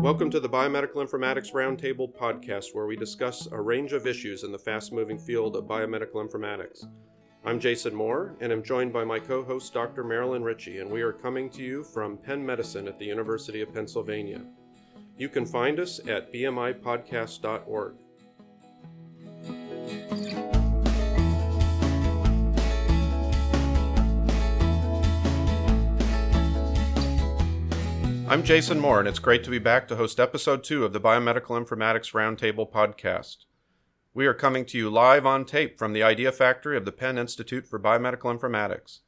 Welcome to the Biomedical Informatics Roundtable podcast, where we discuss a range of issues in the fast moving field of biomedical informatics. I'm Jason Moore, and I'm joined by my co host, Dr. Marilyn Ritchie, and we are coming to you from Penn Medicine at the University of Pennsylvania. You can find us at bmipodcast.org. I'm Jason Moore, and it's great to be back to host episode two of the Biomedical Informatics Roundtable podcast. We are coming to you live on tape from the Idea Factory of the Penn Institute for Biomedical Informatics.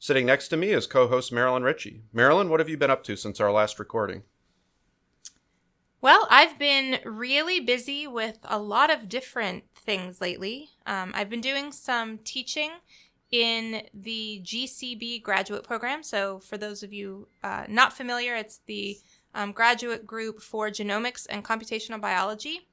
Sitting next to me is co host Marilyn Ritchie. Marilyn, what have you been up to since our last recording? Well, I've been really busy with a lot of different things lately. Um, I've been doing some teaching in the GCB graduate program. So, for those of you uh, not familiar, it's the um, graduate group for genomics and computational biology.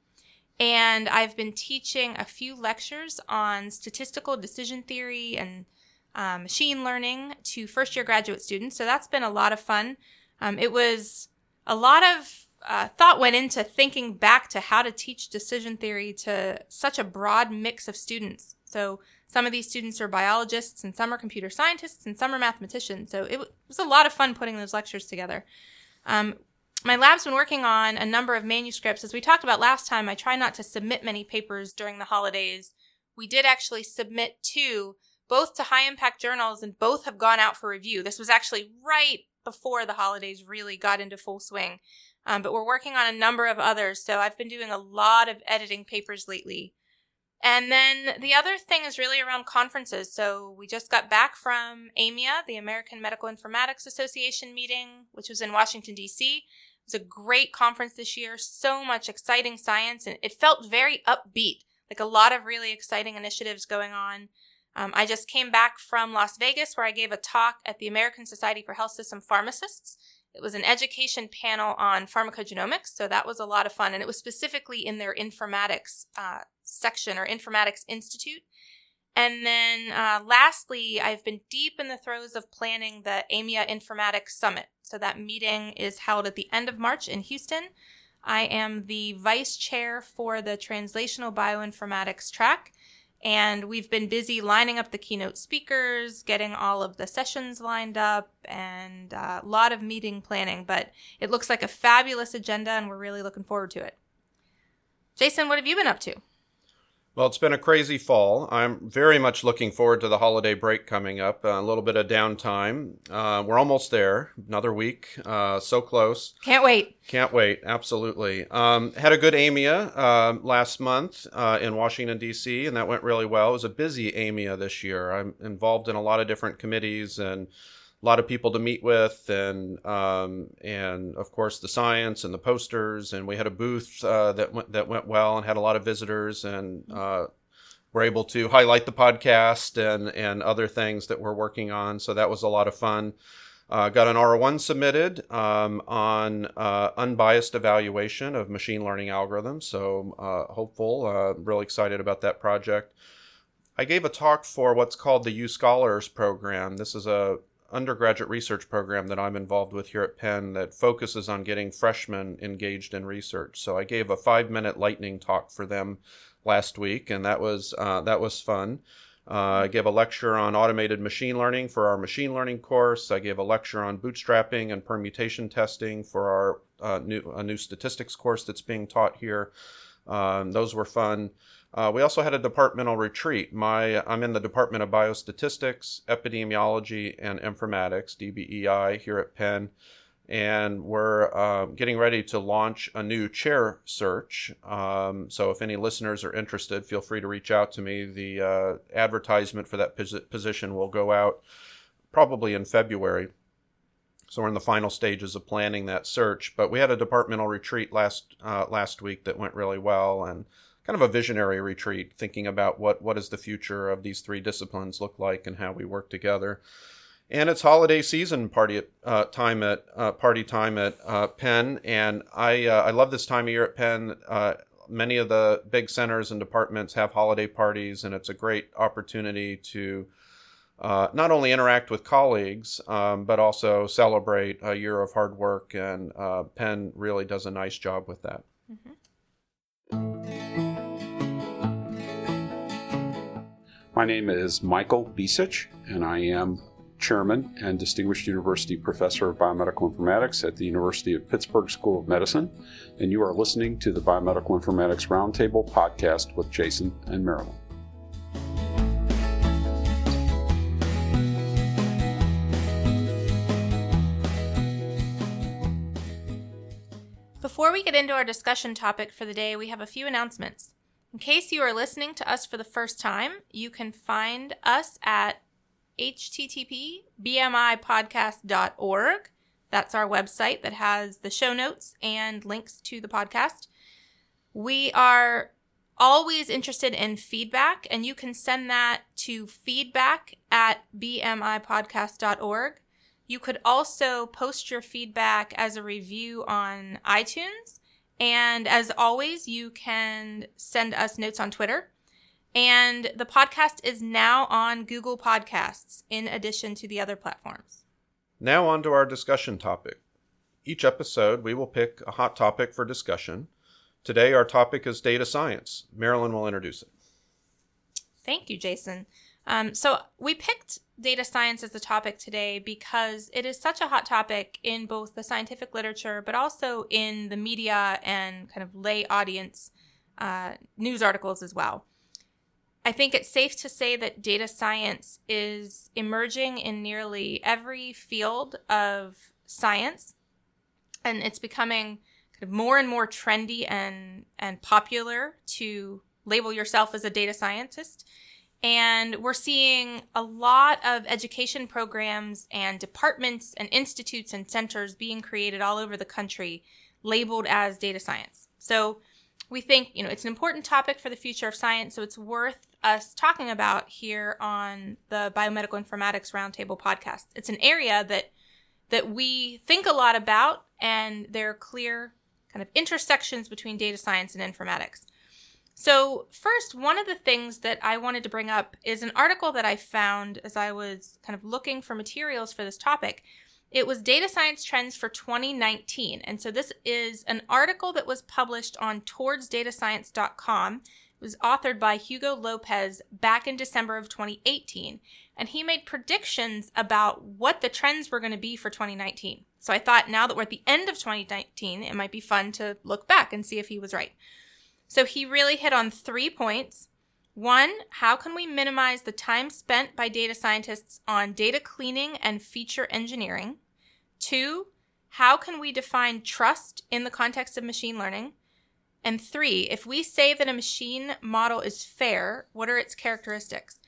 And I've been teaching a few lectures on statistical decision theory and um, machine learning to first year graduate students. So, that's been a lot of fun. Um, it was a lot of uh, thought went into thinking back to how to teach decision theory to such a broad mix of students. So, some of these students are biologists, and some are computer scientists, and some are mathematicians. So it was a lot of fun putting those lectures together. Um, my lab's been working on a number of manuscripts. As we talked about last time, I try not to submit many papers during the holidays. We did actually submit two, both to high impact journals, and both have gone out for review. This was actually right before the holidays really got into full swing. Um, but we're working on a number of others, so I've been doing a lot of editing papers lately. And then the other thing is really around conferences. So we just got back from AMIA, the American Medical Informatics Association meeting, which was in Washington, D.C. It was a great conference this year, so much exciting science, and it felt very upbeat, like a lot of really exciting initiatives going on. Um, I just came back from Las Vegas where I gave a talk at the American Society for Health System Pharmacists. It was an education panel on pharmacogenomics, so that was a lot of fun, and it was specifically in their informatics uh, section or Informatics Institute. And then uh, lastly, I've been deep in the throes of planning the AMIA Informatics Summit. So that meeting is held at the end of March in Houston. I am the vice chair for the Translational Bioinformatics track, and we've been busy lining up the keynote speakers, getting all of the sessions lined up, and a lot of meeting planning. But it looks like a fabulous agenda, and we're really looking forward to it. Jason, what have you been up to? Well, it's been a crazy fall. I'm very much looking forward to the holiday break coming up. Uh, a little bit of downtime. Uh, we're almost there. Another week. Uh, so close. Can't wait. Can't wait. Absolutely. Um, had a good AMIA uh, last month uh, in Washington, D.C., and that went really well. It was a busy AMIA this year. I'm involved in a lot of different committees and a lot of people to meet with, and um, and of course the science and the posters, and we had a booth uh, that went that went well and had a lot of visitors, and uh, we're able to highlight the podcast and and other things that we're working on. So that was a lot of fun. Uh, got an R1 submitted um, on uh, unbiased evaluation of machine learning algorithms. So uh, hopeful, uh, really excited about that project. I gave a talk for what's called the U Scholars program. This is a undergraduate research program that I'm involved with here at Penn that focuses on getting freshmen engaged in research. So I gave a five minute lightning talk for them last week, and that was uh, that was fun. Uh, I gave a lecture on automated machine learning for our machine learning course. I gave a lecture on bootstrapping and permutation testing for our uh, new a new statistics course that's being taught here. Um, those were fun. Uh, we also had a departmental retreat. My I'm in the Department of Biostatistics, Epidemiology, and Informatics (DBEI) here at Penn, and we're uh, getting ready to launch a new chair search. Um, so if any listeners are interested, feel free to reach out to me. The uh, advertisement for that pos- position will go out probably in February. So we're in the final stages of planning that search. But we had a departmental retreat last uh, last week that went really well and kind of a visionary retreat, thinking about what what does the future of these three disciplines look like and how we work together. And it's holiday season party uh, time at uh, party time at uh, Penn, and I uh, I love this time of year at Penn. Uh, many of the big centers and departments have holiday parties, and it's a great opportunity to uh, not only interact with colleagues, um, but also celebrate a year of hard work. And uh, Penn really does a nice job with that. My name is Michael Becich, and I am Chairman and Distinguished University Professor of Biomedical Informatics at the University of Pittsburgh School of Medicine. And you are listening to the Biomedical Informatics Roundtable podcast with Jason and Marilyn. Before we get into our discussion topic for the day, we have a few announcements. In case you are listening to us for the first time, you can find us at http bmipodcast.org. That's our website that has the show notes and links to the podcast. We are always interested in feedback, and you can send that to feedback at bmipodcast.org. You could also post your feedback as a review on iTunes. And as always, you can send us notes on Twitter. And the podcast is now on Google Podcasts in addition to the other platforms. Now, on to our discussion topic. Each episode, we will pick a hot topic for discussion. Today, our topic is data science. Marilyn will introduce it. Thank you, Jason. Um, so, we picked data science as the topic today because it is such a hot topic in both the scientific literature, but also in the media and kind of lay audience uh, news articles as well. I think it's safe to say that data science is emerging in nearly every field of science, and it's becoming kind of more and more trendy and and popular to label yourself as a data scientist. And we're seeing a lot of education programs and departments and institutes and centers being created all over the country labeled as data science. So we think, you know, it's an important topic for the future of science, so it's worth us talking about here on the Biomedical Informatics Roundtable podcast. It's an area that that we think a lot about and there are clear kind of intersections between data science and informatics. So, first, one of the things that I wanted to bring up is an article that I found as I was kind of looking for materials for this topic. It was Data Science Trends for 2019. And so, this is an article that was published on towardsdatascience.com. It was authored by Hugo Lopez back in December of 2018. And he made predictions about what the trends were going to be for 2019. So, I thought now that we're at the end of 2019, it might be fun to look back and see if he was right. So he really hit on three points. One, how can we minimize the time spent by data scientists on data cleaning and feature engineering? Two, how can we define trust in the context of machine learning? And three, if we say that a machine model is fair, what are its characteristics?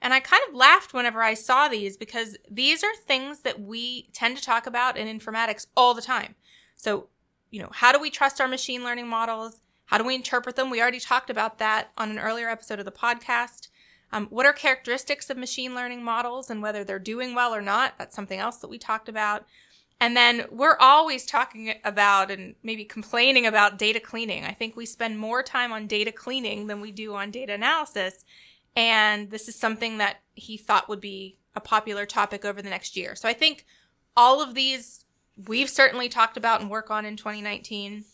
And I kind of laughed whenever I saw these because these are things that we tend to talk about in informatics all the time. So, you know, how do we trust our machine learning models? How do we interpret them? We already talked about that on an earlier episode of the podcast. Um, what are characteristics of machine learning models and whether they're doing well or not? That's something else that we talked about. And then we're always talking about and maybe complaining about data cleaning. I think we spend more time on data cleaning than we do on data analysis. And this is something that he thought would be a popular topic over the next year. So I think all of these we've certainly talked about and work on in 2019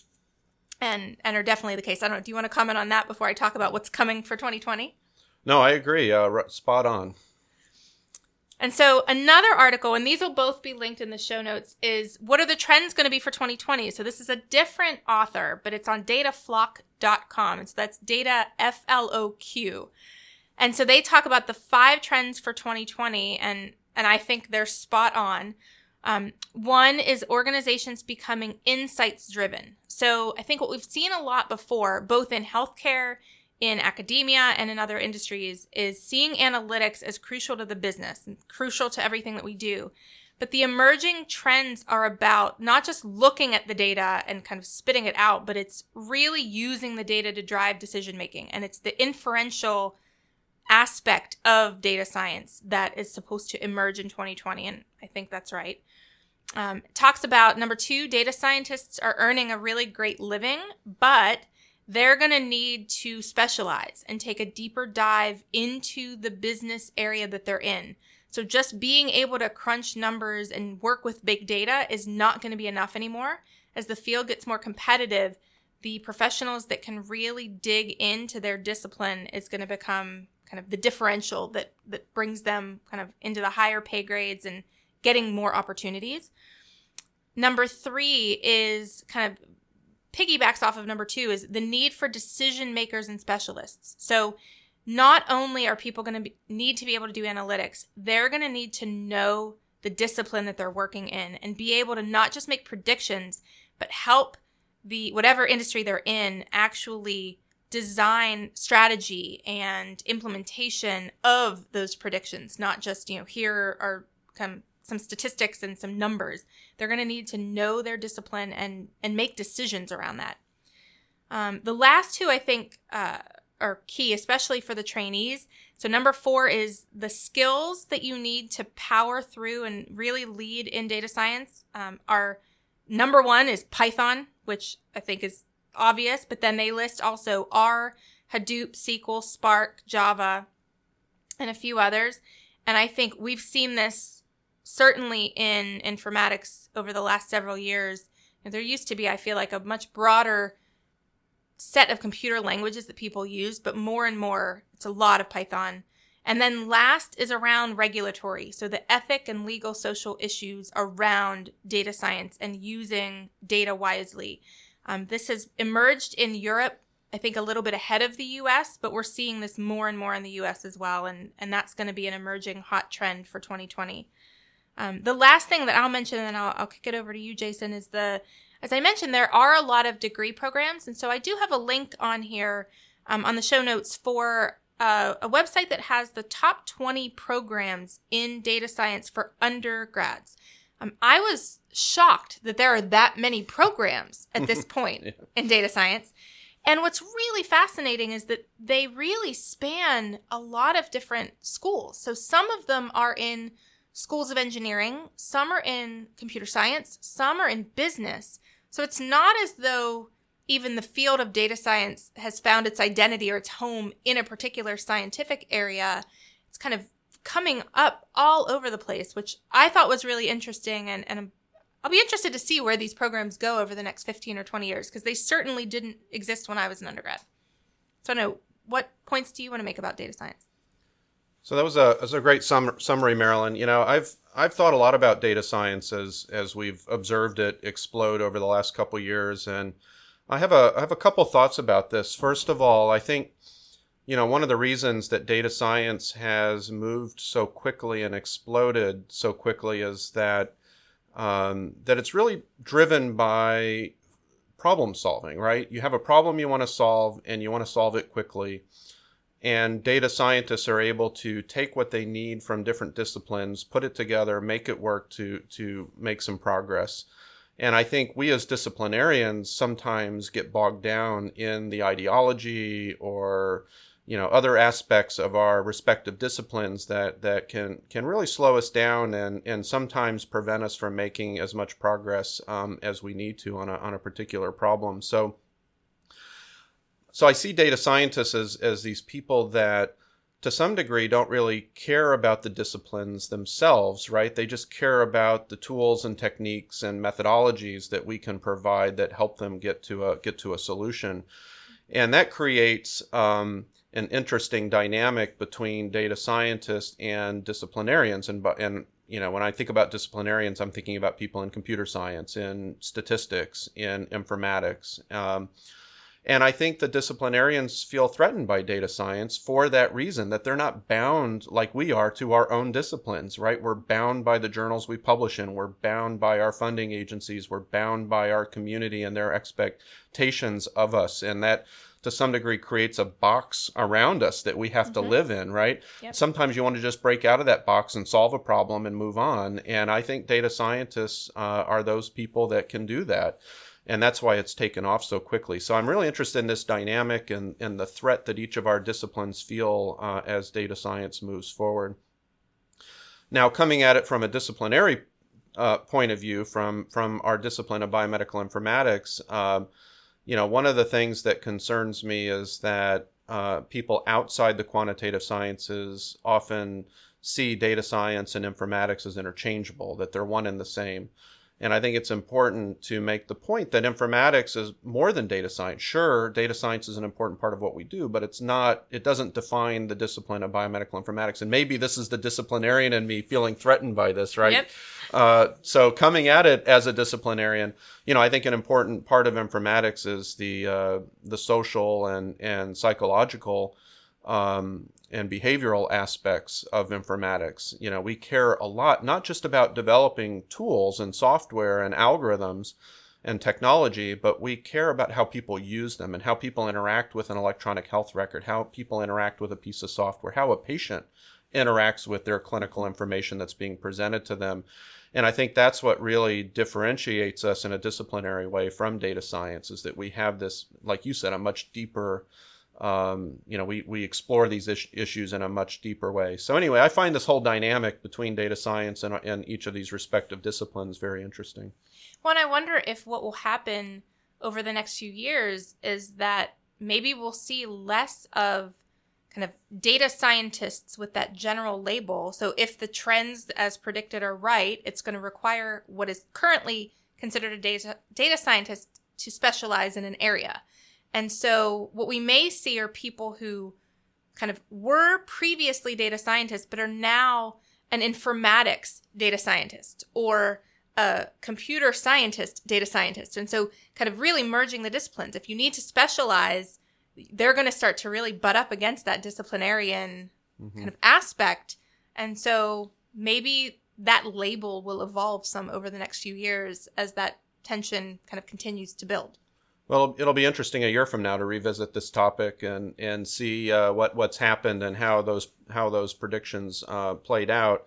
and and are definitely the case. I don't know. Do you want to comment on that before I talk about what's coming for 2020? No, I agree. Uh, spot on. And so another article, and these will both be linked in the show notes, is what are the trends going to be for 2020? So this is a different author, but it's on datafloq.com. And so that's data F L O Q. And so they talk about the five trends for 2020, and and I think they're spot on. Um, one is organizations becoming insights driven. So I think what we've seen a lot before, both in healthcare, in academia, and in other industries, is seeing analytics as crucial to the business and crucial to everything that we do. But the emerging trends are about not just looking at the data and kind of spitting it out, but it's really using the data to drive decision making. And it's the inferential aspect of data science that is supposed to emerge in 2020. And I think that's right um, talks about number two, data scientists are earning a really great living, but they're going to need to specialize and take a deeper dive into the business area that they're in. So just being able to crunch numbers and work with big data is not going to be enough anymore. As the field gets more competitive, the professionals that can really dig into their discipline is going to become kind of the differential that that brings them kind of into the higher pay grades and getting more opportunities. Number 3 is kind of piggybacks off of number 2 is the need for decision makers and specialists. So not only are people going to need to be able to do analytics, they're going to need to know the discipline that they're working in and be able to not just make predictions, but help the whatever industry they're in actually design strategy and implementation of those predictions, not just, you know, here are come some statistics and some numbers. They're going to need to know their discipline and and make decisions around that. Um, the last two, I think, uh, are key, especially for the trainees. So number four is the skills that you need to power through and really lead in data science um, are number one is Python, which I think is obvious, but then they list also R, Hadoop, SQL, Spark, Java, and a few others. And I think we've seen this certainly in informatics over the last several years. There used to be, I feel like, a much broader set of computer languages that people use, but more and more, it's a lot of Python. And then last is around regulatory. So the ethic and legal social issues around data science and using data wisely. Um, this has emerged in Europe, I think a little bit ahead of the US, but we're seeing this more and more in the US as well. And, and that's going to be an emerging hot trend for 2020. Um, the last thing that I'll mention, and then I'll, I'll kick it over to you, Jason, is the as I mentioned, there are a lot of degree programs, and so I do have a link on here um, on the show notes for uh, a website that has the top 20 programs in data science for undergrads. Um, I was shocked that there are that many programs at this point yeah. in data science. And what's really fascinating is that they really span a lot of different schools. So some of them are in schools of engineering, some are in computer science, some are in business. So it's not as though even the field of data science has found its identity or its home in a particular scientific area. It's kind of coming up all over the place, which I thought was really interesting. And, and I'll be interested to see where these programs go over the next 15 or 20 years, because they certainly didn't exist when I was an undergrad. So, no, what points do you want to make about data science? So that was a, was a great sum, summary, Marilyn. You know, I've I've thought a lot about data science as as we've observed it explode over the last couple years, and I have a I have a couple thoughts about this. First of all, I think you know one of the reasons that data science has moved so quickly and exploded so quickly is that um, that it's really driven by problem solving. Right? You have a problem you want to solve, and you want to solve it quickly and data scientists are able to take what they need from different disciplines put it together make it work to to make some progress. And i think we as disciplinarians sometimes get bogged down in the ideology or you know other aspects of our respective disciplines that that can can really slow us down and and sometimes prevent us from making as much progress um, as we need to on a on a particular problem. So so I see data scientists as, as these people that to some degree don't really care about the disciplines themselves, right? They just care about the tools and techniques and methodologies that we can provide that help them get to a get to a solution, and that creates um, an interesting dynamic between data scientists and disciplinarians. And and you know, when I think about disciplinarians, I'm thinking about people in computer science, in statistics, in informatics. Um, and I think the disciplinarians feel threatened by data science for that reason, that they're not bound like we are to our own disciplines, right? We're bound by the journals we publish in. We're bound by our funding agencies. We're bound by our community and their expectations of us. And that to some degree creates a box around us that we have mm-hmm. to live in, right? Yep. Sometimes you want to just break out of that box and solve a problem and move on. And I think data scientists uh, are those people that can do that and that's why it's taken off so quickly. So I'm really interested in this dynamic and, and the threat that each of our disciplines feel uh, as data science moves forward. Now, coming at it from a disciplinary uh, point of view, from from our discipline of biomedical informatics, um, you know, one of the things that concerns me is that uh, people outside the quantitative sciences often see data science and informatics as interchangeable, that they're one and the same. And I think it's important to make the point that informatics is more than data science. Sure, data science is an important part of what we do, but it's not, it doesn't define the discipline of biomedical informatics. And maybe this is the disciplinarian in me feeling threatened by this, right? Yep. Uh, so coming at it as a disciplinarian, you know, I think an important part of informatics is the, uh, the social and, and psychological um, and behavioral aspects of informatics. You know, we care a lot, not just about developing tools and software and algorithms and technology, but we care about how people use them and how people interact with an electronic health record, how people interact with a piece of software, how a patient interacts with their clinical information that's being presented to them. And I think that's what really differentiates us in a disciplinary way from data science is that we have this, like you said, a much deeper um, you know, we, we explore these is- issues in a much deeper way. So anyway, I find this whole dynamic between data science and, and each of these respective disciplines very interesting. Well, and I wonder if what will happen over the next few years is that maybe we'll see less of kind of data scientists with that general label. So if the trends as predicted are right, it's going to require what is currently considered a data data scientist to specialize in an area. And so what we may see are people who kind of were previously data scientists, but are now an informatics data scientist or a computer scientist data scientist. And so kind of really merging the disciplines. If you need to specialize, they're going to start to really butt up against that disciplinarian mm-hmm. kind of aspect. And so maybe that label will evolve some over the next few years as that tension kind of continues to build. Well, it'll be interesting a year from now to revisit this topic and and see uh, what what's happened and how those how those predictions uh, played out.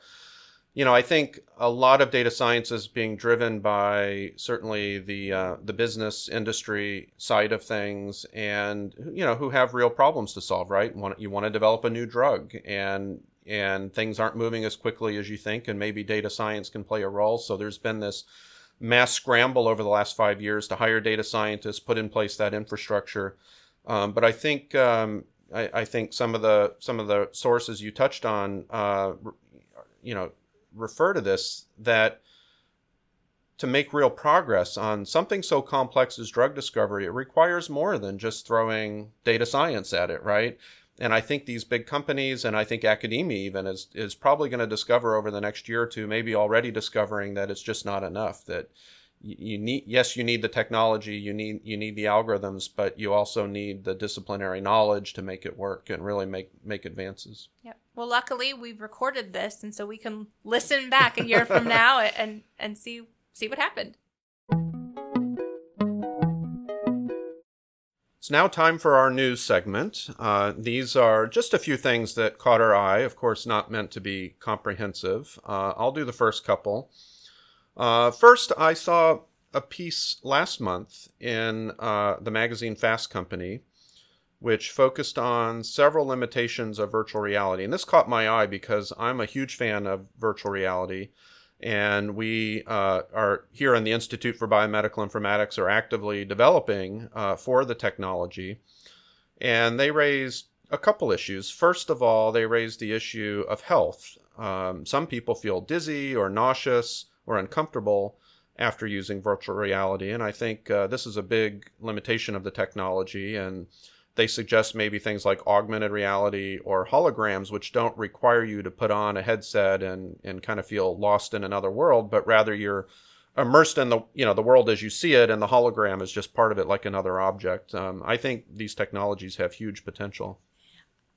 You know, I think a lot of data science is being driven by certainly the uh, the business industry side of things, and you know who have real problems to solve. Right, you want to develop a new drug, and and things aren't moving as quickly as you think, and maybe data science can play a role. So there's been this mass scramble over the last five years to hire data scientists, put in place that infrastructure. Um, but I think um, I, I, think some of the some of the sources you touched on, uh, you know, refer to this that to make real progress on something so complex as drug discovery, it requires more than just throwing data science at it, right? And I think these big companies and I think academia even is is probably going to discover over the next year or two, maybe already discovering that it's just not enough. That you need yes, you need the technology, you need you need the algorithms, but you also need the disciplinary knowledge to make it work and really make make advances. Yep. Well, luckily we've recorded this, and so we can listen back a year from now and and see see what happened. It's now time for our news segment. Uh, these are just a few things that caught our eye, of course, not meant to be comprehensive. Uh, I'll do the first couple. Uh, first, I saw a piece last month in uh, the magazine Fast Company, which focused on several limitations of virtual reality. And this caught my eye because I'm a huge fan of virtual reality and we uh, are here in the Institute for Biomedical Informatics are actively developing uh, for the technology. And they raised a couple issues. First of all, they raised the issue of health. Um, some people feel dizzy or nauseous or uncomfortable after using virtual reality, and I think uh, this is a big limitation of the technology. And they suggest maybe things like augmented reality or holograms, which don't require you to put on a headset and, and kind of feel lost in another world, but rather you're immersed in the you know the world as you see it, and the hologram is just part of it, like another object. Um, I think these technologies have huge potential.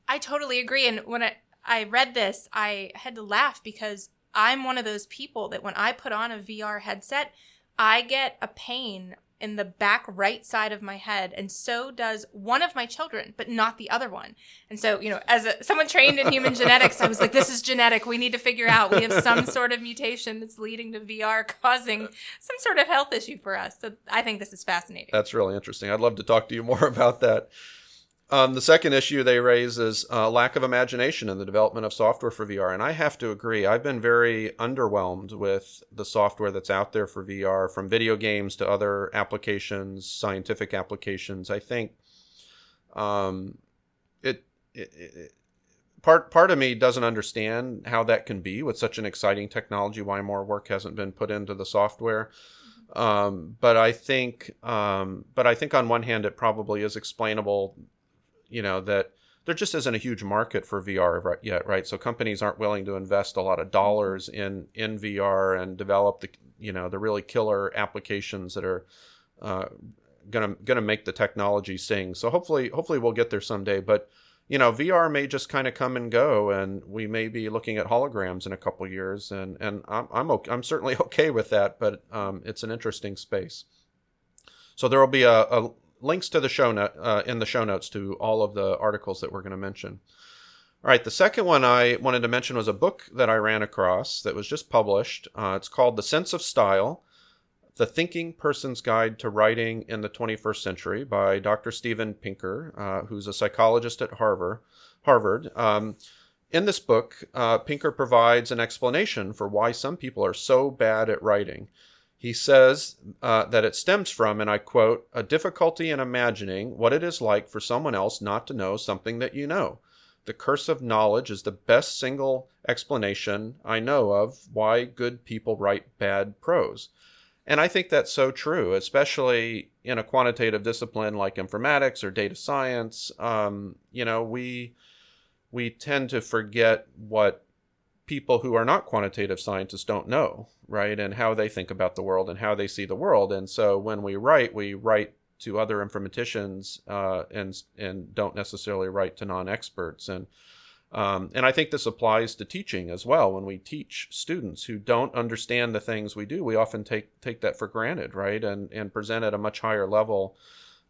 I totally agree, and when I I read this, I had to laugh because I'm one of those people that when I put on a VR headset, I get a pain in the back right side of my head and so does one of my children but not the other one. And so you know as a, someone trained in human genetics i was like this is genetic. We need to figure out. We have some sort of mutation that's leading to vr causing some sort of health issue for us. So i think this is fascinating. That's really interesting. I'd love to talk to you more about that um, the second issue they raise is uh, lack of imagination in the development of software for VR. And I have to agree, I've been very underwhelmed with the software that's out there for VR, from video games to other applications, scientific applications. I think um, it, it, it part part of me doesn't understand how that can be with such an exciting technology. Why more work hasn't been put into the software? Um, but I think, um, but I think on one hand, it probably is explainable. You know that there just isn't a huge market for VR right yet, right? So companies aren't willing to invest a lot of dollars in in VR and develop the you know the really killer applications that are uh, gonna gonna make the technology sing. So hopefully hopefully we'll get there someday. But you know, VR may just kind of come and go, and we may be looking at holograms in a couple years, and and I'm I'm okay, I'm certainly okay with that, but um, it's an interesting space. So there will be a, a links to the show note uh, in the show notes to all of the articles that we're going to mention. All right, the second one I wanted to mention was a book that I ran across that was just published. Uh, it's called The Sense of Style the Thinking Person's Guide to Writing in the 21st Century by Dr. Steven Pinker, uh, who's a psychologist at Harvard. Harvard. Um, in this book, uh, Pinker provides an explanation for why some people are so bad at writing. He says uh, that it stems from, and I quote, a difficulty in imagining what it is like for someone else not to know something that you know. The curse of knowledge is the best single explanation I know of why good people write bad prose. And I think that's so true, especially in a quantitative discipline like informatics or data science. Um, you know, we we tend to forget what people who are not quantitative scientists don't know, right? And how they think about the world and how they see the world. And so when we write, we write to other informaticians uh, and and don't necessarily write to non-experts. And um, and I think this applies to teaching as well. When we teach students who don't understand the things we do, we often take take that for granted, right? And and present at a much higher level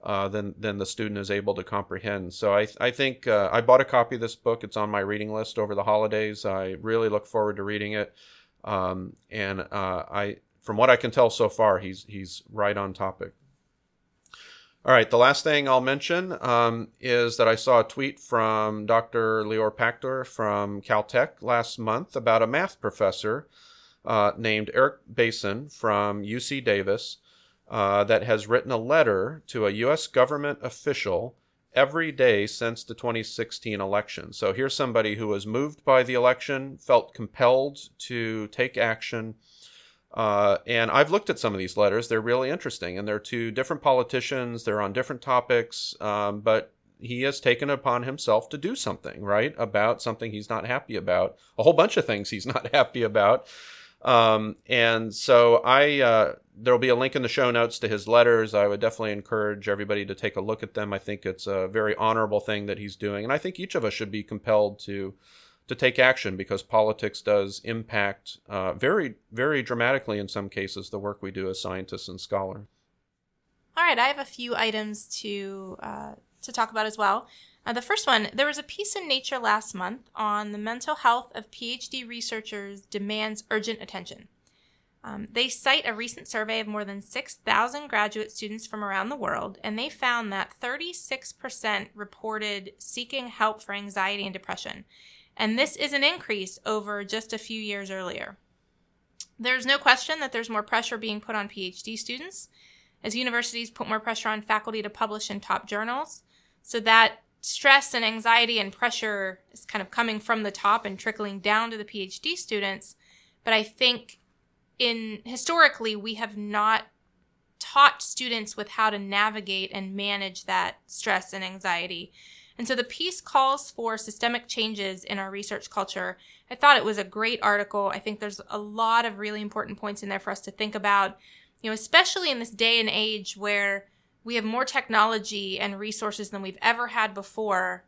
uh, than than the student is able to comprehend. So I I think uh, I bought a copy of this book. It's on my reading list over the holidays. I really look forward to reading it. Um, and uh, I, from what I can tell so far, he's he's right on topic. All right, the last thing I'll mention um, is that I saw a tweet from Dr. Lior Pachter from Caltech last month about a math professor uh, named Eric Basin from UC Davis uh, that has written a letter to a U.S. government official every day since the 2016 election. So here's somebody who was moved by the election, felt compelled to take action uh, and I've looked at some of these letters. They're really interesting. And they're to different politicians, they're on different topics. Um, but he has taken upon himself to do something, right? About something he's not happy about, a whole bunch of things he's not happy about. Um, and so I, uh, there'll be a link in the show notes to his letters. I would definitely encourage everybody to take a look at them. I think it's a very honorable thing that he's doing. And I think each of us should be compelled to to take action because politics does impact uh, very, very dramatically in some cases the work we do as scientists and scholars. All right, I have a few items to uh, to talk about as well. Uh, the first one, there was a piece in Nature last month on the mental health of PhD researchers demands urgent attention. Um, they cite a recent survey of more than 6,000 graduate students from around the world, and they found that 36% reported seeking help for anxiety and depression and this is an increase over just a few years earlier. There's no question that there's more pressure being put on PhD students as universities put more pressure on faculty to publish in top journals. So that stress and anxiety and pressure is kind of coming from the top and trickling down to the PhD students. But I think in historically we have not taught students with how to navigate and manage that stress and anxiety. And so the piece calls for systemic changes in our research culture. I thought it was a great article. I think there's a lot of really important points in there for us to think about, you know, especially in this day and age where we have more technology and resources than we've ever had before.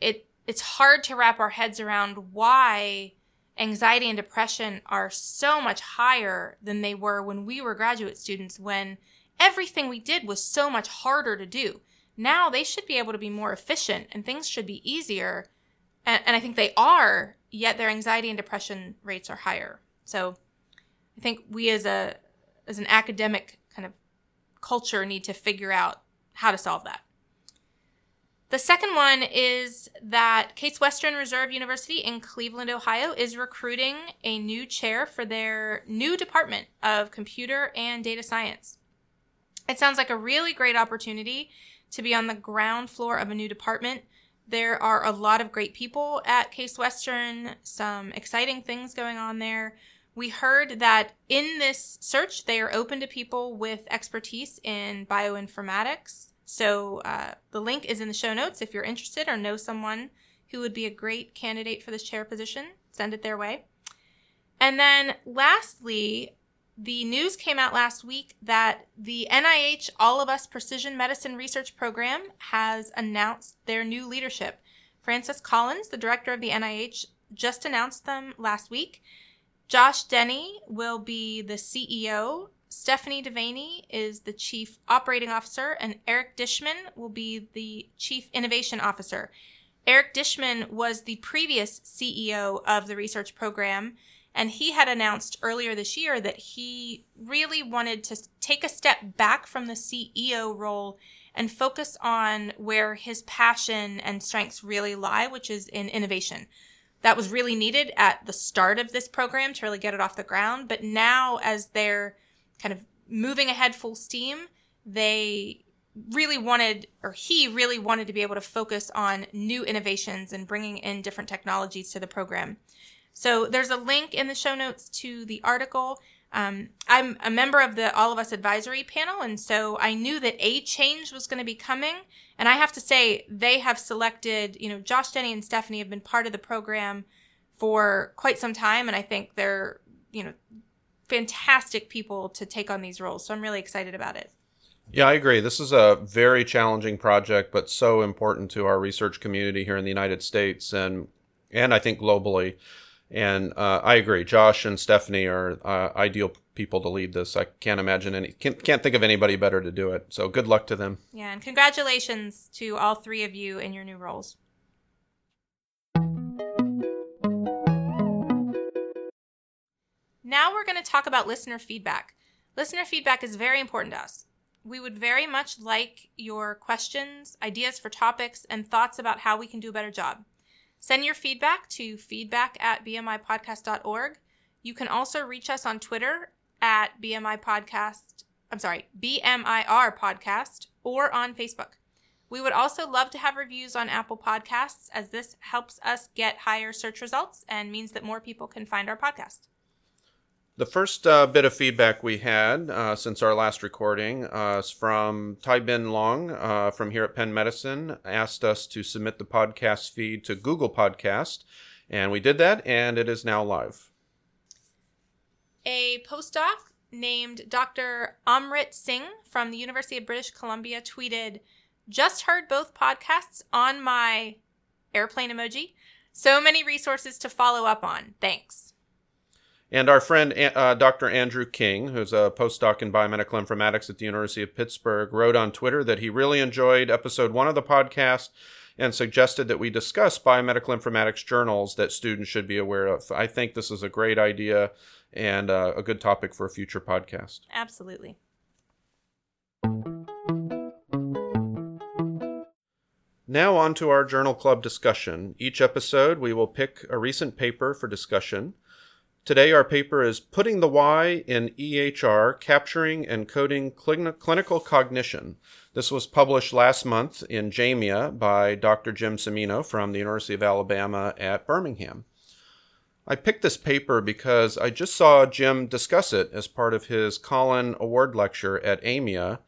It it's hard to wrap our heads around why anxiety and depression are so much higher than they were when we were graduate students when everything we did was so much harder to do now they should be able to be more efficient and things should be easier. And, and I think they are, yet their anxiety and depression rates are higher. So I think we as a as an academic culture need to figure out how to solve that. The second one is that Case Western Reserve University in Cleveland, Ohio is recruiting a new chair for their new department of computer and data science. It sounds like a really great opportunity to be on the ground floor of a new department. There are a lot of great people at Case Western, some exciting things going on there. We heard that in this search, they are open to people with expertise in bioinformatics. So uh, the link is in the show notes. If you're interested or know someone who would be a great candidate for this chair position, send it their way. And then lastly, the news came out last week that the NIH All of Us Precision Medicine Research Program has announced their new leadership. Francis Collins, the director of the NIH, just announced them last week. Josh Denny will be the CEO. Stephanie Devaney is the chief operating officer, and Eric Dishman will be the chief innovation officer. Eric Dishman was the previous CEO of the research program and he had announced earlier this year that he really wanted to take a step back from the CEO role and focus on where his passion and strengths really lie, which is in innovation. That was really needed at the start of this program to really get it off the ground. But now, as they're kind of moving ahead full steam, they really wanted, or he really wanted to be able to focus on new innovations and bringing in different technologies to the program. So there's a link in the show notes to the article. Um, I'm a member of the All of Us advisory panel, and so I knew that a change was going to be coming. And I have to say, they have selected, you know, Josh, Denny, and Stephanie have been part of the program for quite some time, and I think they're, you know, fantastic people to take on these roles. So I'm really excited about it. Yeah, I agree. This is a very challenging project, but so important to our research community here in the United States and and I think globally. And uh, I agree. Josh and Stephanie are uh, ideal people to lead this. I can't imagine any, can't, can't think of anybody better to do it. So good luck to them. Yeah, and congratulations to all three of you in your new roles. Now we're going to talk about listener feedback. Listener feedback is very important to us. We would very much like your questions, ideas for topics, and thoughts about how we can do a better job. Send your feedback to feedback at bmipodcast.org. You can also reach us on Twitter at BMI Podcast. I'm sorry, BMIR Podcast, or on Facebook. We would also love to have reviews on Apple Podcasts, as this helps us get higher search results and means that more people can find our podcast. The first uh, bit of feedback we had uh, since our last recording uh, is from Tai Bin Long uh, from here at Penn Medicine. Asked us to submit the podcast feed to Google Podcast, and we did that, and it is now live. A postdoc named Dr. Amrit Singh from the University of British Columbia tweeted, "Just heard both podcasts on my airplane emoji. So many resources to follow up on. Thanks." And our friend uh, Dr. Andrew King, who's a postdoc in biomedical informatics at the University of Pittsburgh, wrote on Twitter that he really enjoyed episode one of the podcast and suggested that we discuss biomedical informatics journals that students should be aware of. I think this is a great idea and uh, a good topic for a future podcast. Absolutely. Now, on to our journal club discussion. Each episode, we will pick a recent paper for discussion. Today, our paper is Putting the Why in EHR Capturing and Coding Clinical Cognition. This was published last month in JAMIA by Dr. Jim Cimino from the University of Alabama at Birmingham. I picked this paper because I just saw Jim discuss it as part of his Collen Award lecture at AMIA.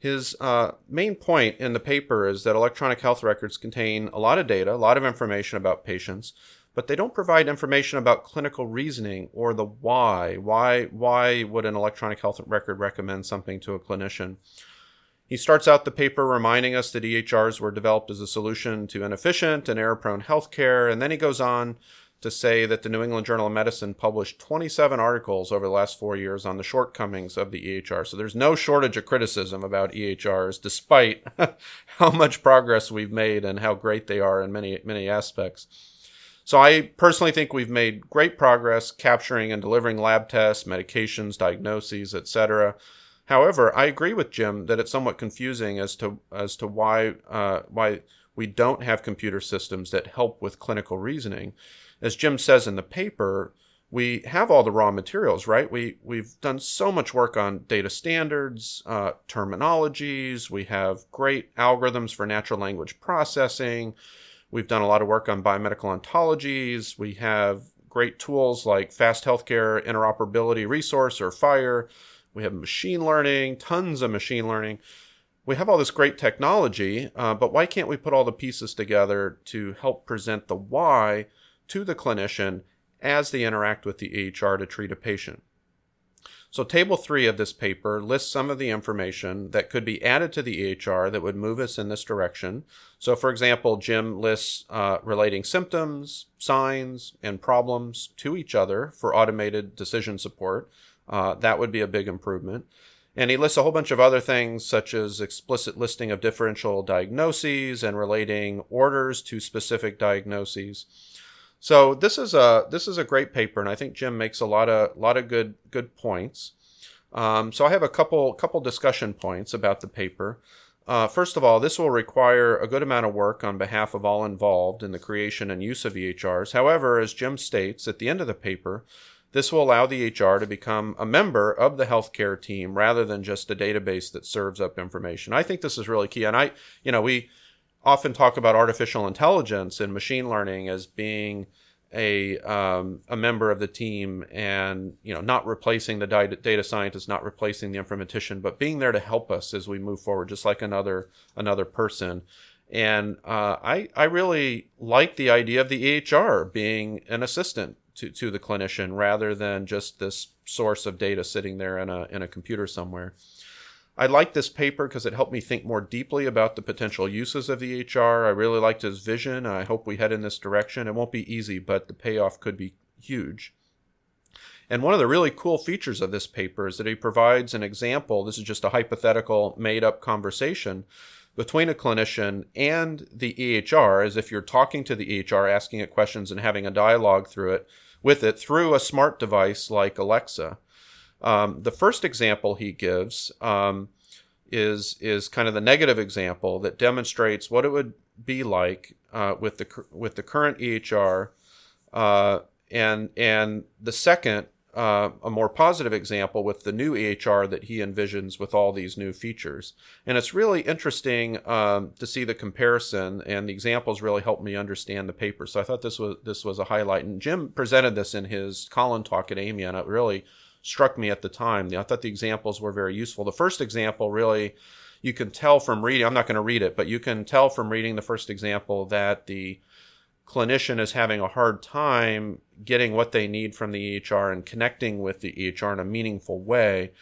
His uh, main point in the paper is that electronic health records contain a lot of data, a lot of information about patients but they don't provide information about clinical reasoning or the why. Why why would an electronic health record recommend something to a clinician? He starts out the paper reminding us that EHRs were developed as a solution to inefficient and error-prone healthcare, and then he goes on to say that the New England Journal of Medicine published 27 articles over the last four years on the shortcomings of the EHR. So there's no shortage of criticism about EHRs, despite how much progress we've made and how great they are in many many aspects. So I personally think we've made great progress capturing and delivering lab tests, medications, diagnoses, etc. However, I agree with Jim that it's somewhat confusing as to as to why uh, why we don't have computer systems that help with clinical reasoning. As Jim says in the paper, we have all the raw materials, right? We we've done so much work on data standards, uh, terminologies. We have great algorithms for natural language processing We've done a lot of work on biomedical ontologies. We have great tools like Fast Healthcare Interoperability Resource or FHIR. We have machine learning, tons of machine learning. We have all this great technology, uh, but why can't we put all the pieces together to help present the why to the clinician as they interact with the EHR to treat a patient? So, table three of this paper lists some of the information that could be added to the EHR that would move us in this direction. So, for example, Jim lists uh, relating symptoms, signs, and problems to each other for automated decision support. Uh, that would be a big improvement. And he lists a whole bunch of other things, such as explicit listing of differential diagnoses and relating orders to specific diagnoses. So this is a this is a great paper, and I think Jim makes a lot of lot of good good points. Um, so I have a couple couple discussion points about the paper. Uh, first of all, this will require a good amount of work on behalf of all involved in the creation and use of EHRs. However, as Jim states at the end of the paper, this will allow the EHR to become a member of the healthcare team rather than just a database that serves up information. I think this is really key. And I, you know, we often talk about artificial intelligence and machine learning as being a um, a member of the team and you know not replacing the data scientist not replacing the informatician but being there to help us as we move forward just like another another person and uh, I I really like the idea of the EHR being an assistant to, to the clinician rather than just this source of data sitting there in a in a computer somewhere. I like this paper because it helped me think more deeply about the potential uses of the EHR. I really liked his vision. I hope we head in this direction. It won't be easy, but the payoff could be huge. And one of the really cool features of this paper is that he provides an example. This is just a hypothetical, made up conversation between a clinician and the EHR, as if you're talking to the EHR, asking it questions, and having a dialogue through it with it through a smart device like Alexa. Um, the first example he gives um, is is kind of the negative example that demonstrates what it would be like uh, with the with the current EHR, uh, and and the second uh, a more positive example with the new EHR that he envisions with all these new features. And it's really interesting um, to see the comparison, and the examples really helped me understand the paper. So I thought this was this was a highlight. And Jim presented this in his Collen talk at AMIA, and it really struck me at the time. I thought the examples were very useful. The first example really, you can tell from reading, I'm not going to read it, but you can tell from reading the first example that the clinician is having a hard time getting what they need from the EHR and connecting with the EHR in a meaningful way.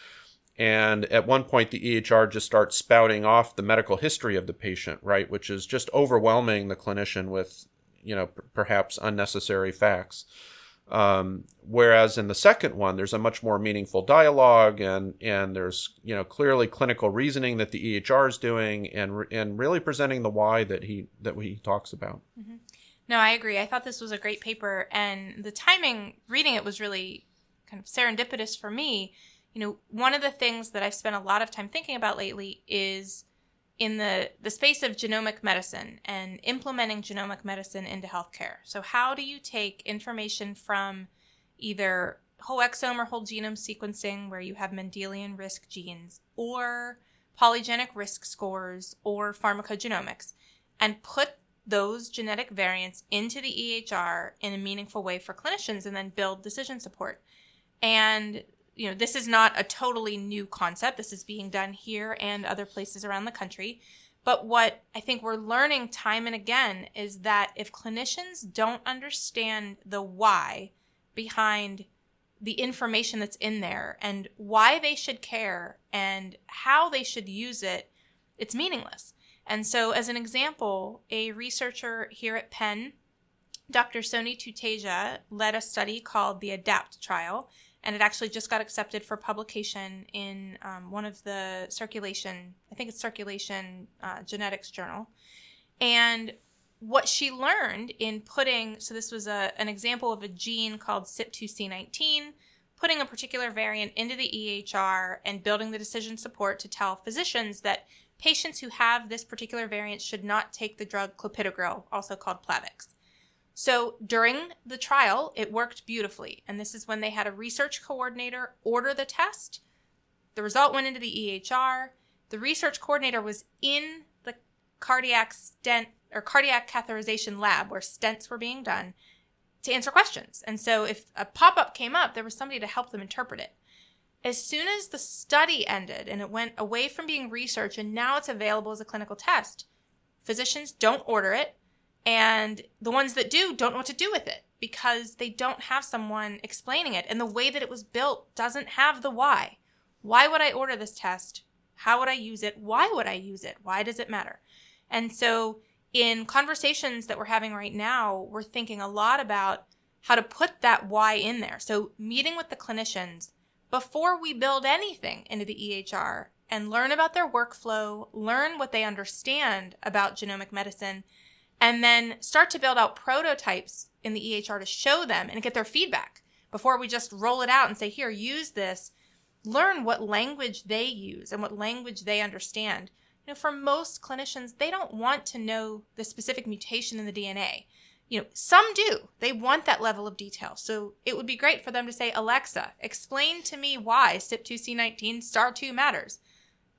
And at one point, the EHR just starts spouting off the medical history of the patient, right, which is just overwhelming the clinician with, you know, p- perhaps unnecessary facts. Um, whereas in the second one, there's a much more meaningful dialogue, and and there's you know clearly clinical reasoning that the EHR is doing, and and really presenting the why that he that he talks about. Mm-hmm. No, I agree. I thought this was a great paper, and the timing reading it was really kind of serendipitous for me. You know, one of the things that I've spent a lot of time thinking about lately is in the, the space of genomic medicine and implementing genomic medicine into healthcare. So, how do you take information from either whole exome or whole genome sequencing, where you have Mendelian risk genes, or polygenic risk scores, or pharmacogenomics, and put those genetic variants into the EHR in a meaningful way for clinicians and then build decision support? And you know, this is not a totally new concept. This is being done here and other places around the country. But what I think we're learning time and again is that if clinicians don't understand the why behind the information that's in there and why they should care and how they should use it, it's meaningless. And so, as an example, a researcher here at Penn, Dr. Sony Tuteja, led a study called the ADAPT trial and it actually just got accepted for publication in um, one of the circulation i think it's circulation uh, genetics journal. And what she learned in putting so this was a, an example of a gene called CYP2C19 putting a particular variant into the ehr and building the decision support to tell physicians that patients who have this particular variant should not take the drug clopidogrel also called plavix so during the trial, it worked beautifully. And this is when they had a research coordinator order the test. The result went into the EHR. The research coordinator was in the cardiac stent or cardiac catheterization lab where stents were being done to answer questions. And so if a pop up came up, there was somebody to help them interpret it. As soon as the study ended and it went away from being research and now it's available as a clinical test, physicians don't order it. And the ones that do don't know what to do with it because they don't have someone explaining it. And the way that it was built doesn't have the why. Why would I order this test? How would I use it? Why would I use it? Why does it matter? And so, in conversations that we're having right now, we're thinking a lot about how to put that why in there. So, meeting with the clinicians before we build anything into the EHR and learn about their workflow, learn what they understand about genomic medicine, and then start to build out prototypes in the EHR to show them and get their feedback before we just roll it out and say, here, use this learn what language they use and what language they understand. You know, for most clinicians, they don't want to know the specific mutation in the DNA. You know, some do. They want that level of detail. So it would be great for them to say, Alexa, explain to me why CYP2C19 star 2 matters.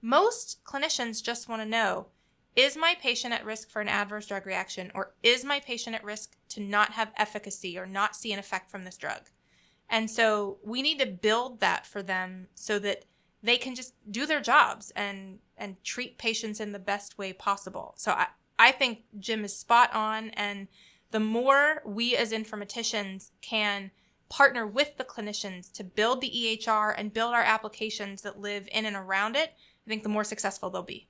Most clinicians just want to know is my patient at risk for an adverse drug reaction or is my patient at risk to not have efficacy or not see an effect from this drug? And so we need to build that for them so that they can just do their jobs and and treat patients in the best way possible. So I, I think Jim is spot on and the more we as informaticians can partner with the clinicians to build the EHR and build our applications that live in and around it, I think the more successful they'll be.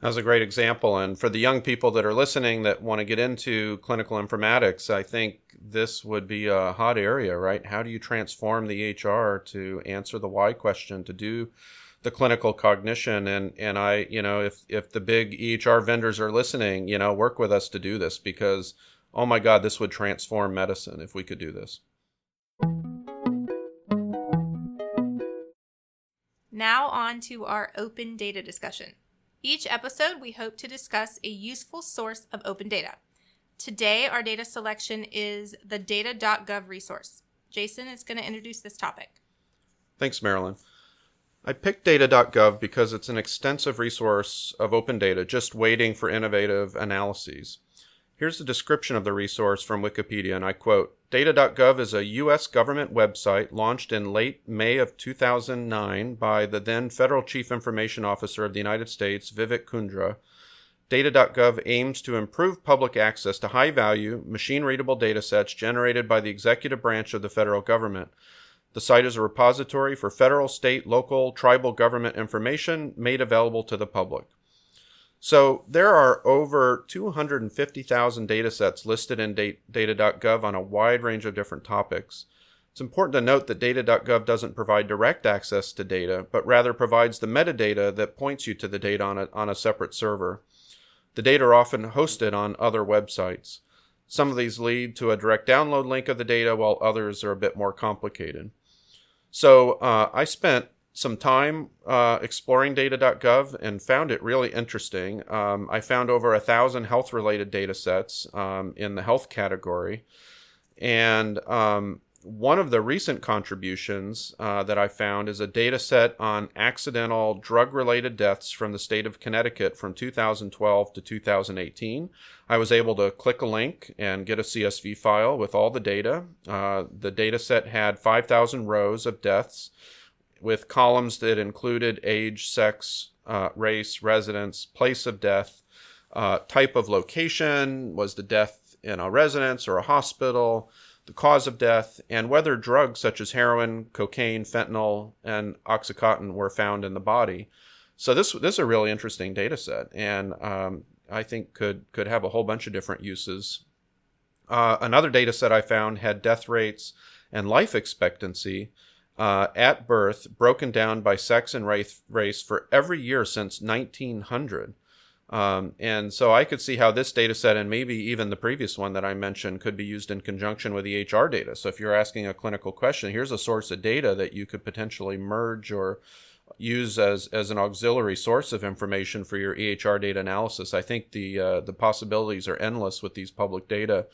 That's a great example. And for the young people that are listening that want to get into clinical informatics, I think this would be a hot area, right? How do you transform the HR to answer the why question, to do the clinical cognition? And, and I, you know, if, if the big EHR vendors are listening, you know, work with us to do this because, oh my God, this would transform medicine if we could do this. Now on to our open data discussion. Each episode, we hope to discuss a useful source of open data. Today, our data selection is the data.gov resource. Jason is going to introduce this topic. Thanks, Marilyn. I picked data.gov because it's an extensive resource of open data just waiting for innovative analyses. Here's the description of the resource from Wikipedia, and I quote Data.gov is a U.S. government website launched in late May of 2009 by the then Federal Chief Information Officer of the United States, Vivek Kundra. Data.gov aims to improve public access to high value, machine readable data sets generated by the executive branch of the federal government. The site is a repository for federal, state, local, tribal government information made available to the public. So there are over 250,000 data sets listed in data.gov on a wide range of different topics. It's important to note that data.gov doesn't provide direct access to data, but rather provides the metadata that points you to the data on a, on a separate server. The data are often hosted on other websites. Some of these lead to a direct download link of the data, while others are a bit more complicated. So uh, I spent some time uh, exploring data.gov and found it really interesting. Um, I found over a thousand health related data sets um, in the health category. And um, one of the recent contributions uh, that I found is a data set on accidental drug related deaths from the state of Connecticut from 2012 to 2018. I was able to click a link and get a CSV file with all the data. Uh, the data set had 5,000 rows of deaths with columns that included age, sex, uh, race, residence, place of death, uh, type of location, was the death in a residence or a hospital, the cause of death, and whether drugs such as heroin, cocaine, fentanyl, and oxycontin were found in the body. So this this is a really interesting data set, and um, I think could could have a whole bunch of different uses. Uh, another data set I found had death rates and life expectancy uh, at birth, broken down by sex and race, race for every year since 1900. Um, and so I could see how this data set and maybe even the previous one that I mentioned could be used in conjunction with EHR data. So if you're asking a clinical question, here's a source of data that you could potentially merge or use as, as an auxiliary source of information for your EHR data analysis. I think the uh, the possibilities are endless with these public data.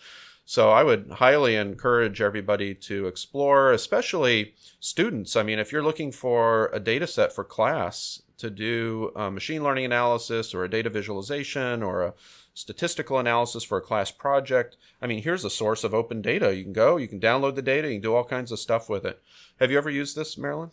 So I would highly encourage everybody to explore, especially students. I mean, if you're looking for a data set for class, to do a machine learning analysis or a data visualization or a statistical analysis for a class project. I mean, here's a source of open data. You can go, you can download the data, you can do all kinds of stuff with it. Have you ever used this, Marilyn?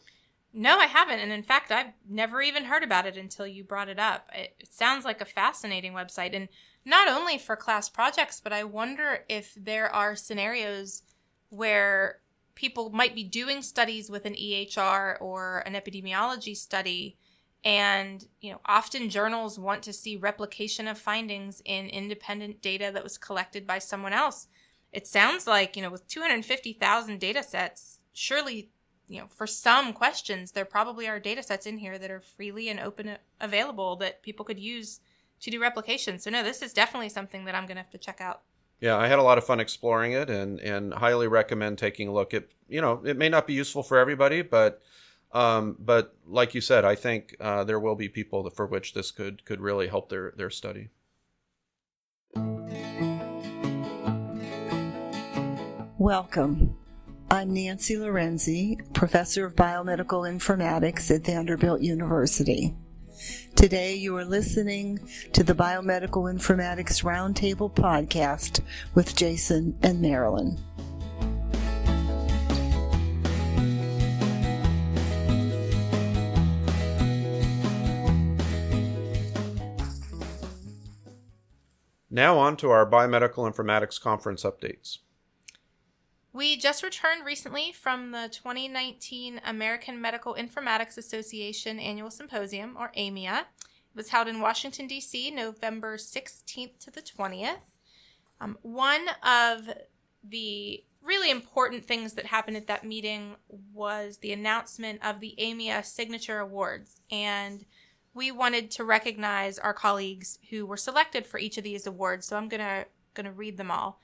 No, I haven't. And in fact, I've never even heard about it until you brought it up. It, it sounds like a fascinating website. And not only for class projects, but I wonder if there are scenarios where people might be doing studies with an EHR or an epidemiology study and you know often journals want to see replication of findings in independent data that was collected by someone else. It sounds like you know with 250,000 data sets surely you know for some questions there probably are data sets in here that are freely and open available that people could use to do replication so no this is definitely something that i'm going to have to check out yeah, I had a lot of fun exploring it, and and highly recommend taking a look. At you know, it may not be useful for everybody, but um, but like you said, I think uh, there will be people for which this could could really help their their study. Welcome. I'm Nancy Lorenzi, professor of biomedical informatics at Vanderbilt University. Today, you are listening to the Biomedical Informatics Roundtable podcast with Jason and Marilyn. Now, on to our Biomedical Informatics Conference updates. We just returned recently from the 2019 American Medical Informatics Association Annual Symposium, or AMIA. It was held in Washington, D.C., November 16th to the 20th. Um, one of the really important things that happened at that meeting was the announcement of the AMIA Signature Awards. And we wanted to recognize our colleagues who were selected for each of these awards. So I'm going to going to read them all.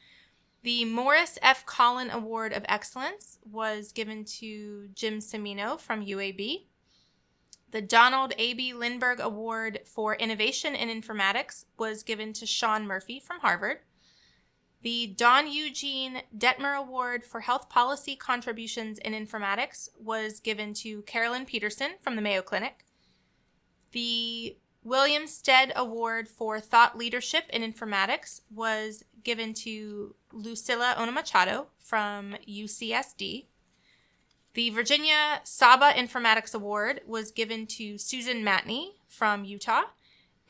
The Morris F. Collen Award of Excellence was given to Jim Cimino from UAB. The Donald A.B. Lindberg Award for Innovation in Informatics was given to Sean Murphy from Harvard. The Don Eugene Detmer Award for Health Policy Contributions in Informatics was given to Carolyn Petersen from the Mayo Clinic. The William Stead Award for Thought Leadership in Informatics was given to Lucila Ohno-Machado from UCSD. The Virginia Saba Informatics Award was given to Susan Matney from Utah.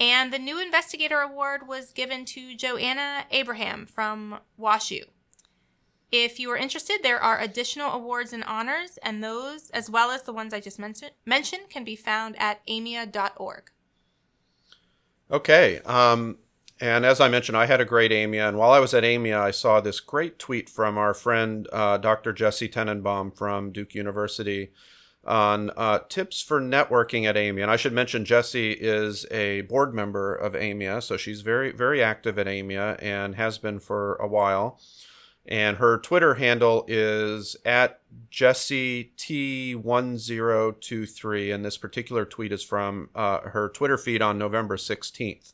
And the New Investigator Award was given to Joanna Abraham from WashU. If you are interested, there are additional awards and honors, and those, as well as the ones I just mentioned, mentioned can be found at amia.org. Okay. Um, and as I mentioned, I had a great AMIA. And while I was at AMIA, I saw this great tweet from our friend uh, Dr. Jessie Tenenbaum from Duke University on uh, tips for networking at AMIA. And I should mention Jessie is a board member of AMIA, so she's very, very active at AMIA and has been for a while. And her Twitter handle is at Jessie T1023. And this particular tweet is from uh, her Twitter feed on November 16th.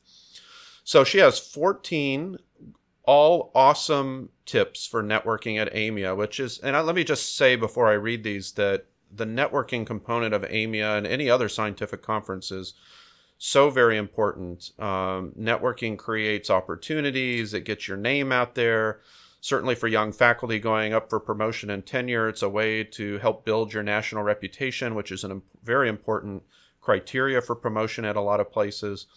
So she has 14 all awesome tips for networking at AMIA, which is, and I, let me just say before I read these that the networking component of AMIA and any other scientific conferences so very important. Um, networking creates opportunities. It gets your name out there. Certainly for young faculty going up for promotion and tenure, it's a way to help build your national reputation, which is a very important criteria for promotion at a lot of places.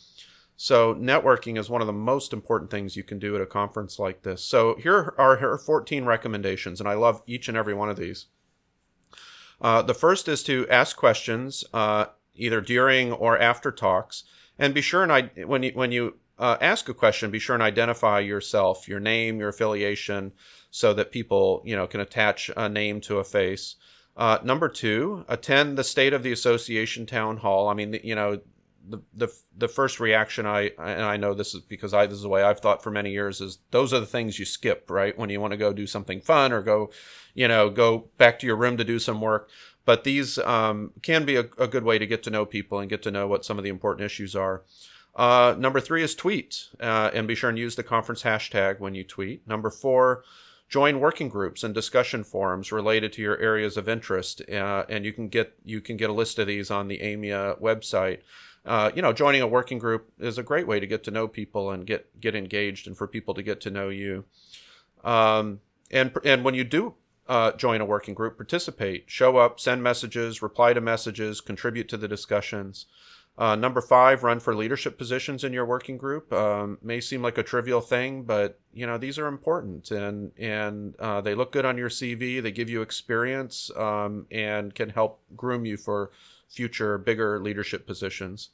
So, networking is one of the most important things you can do at a conference like this. So, here are her 14 recommendations, and I love each and every one of these. Uh, the first is to ask questions uh, either during or after talks, and be sure and I, when you when you uh, ask a question, be sure and identify yourself, your name, your affiliation, so that people you know can attach a name to a face. Uh, number two, attend the State of the Association town hall. I mean, you know, the the the first reaction I and I know this is because I this is the way I've thought for many years is those are the things you skip right when you want to go do something fun or go you know go back to your room to do some work but these um, can be a, a, good way to get to know people and get to know what some of the important issues are. Uh, number three is tweet uh, and be sure and use the conference hashtag when you tweet. Number four, join working groups and discussion forums related to your areas of interest, uh, and you can get you can get a list of these on the AMIA website. Uh, you know, joining a working group is a great way to get to know people and get get engaged, and for people to get to know you. Um, and and when you do uh, join a working group, participate, show up, send messages, reply to messages, contribute to the discussions. Uh, number five, run for leadership positions in your working group. Um, may seem like a trivial thing, but you know these are important, and and uh, they look good on your CV. They give you experience um, and can help groom you for future bigger leadership positions.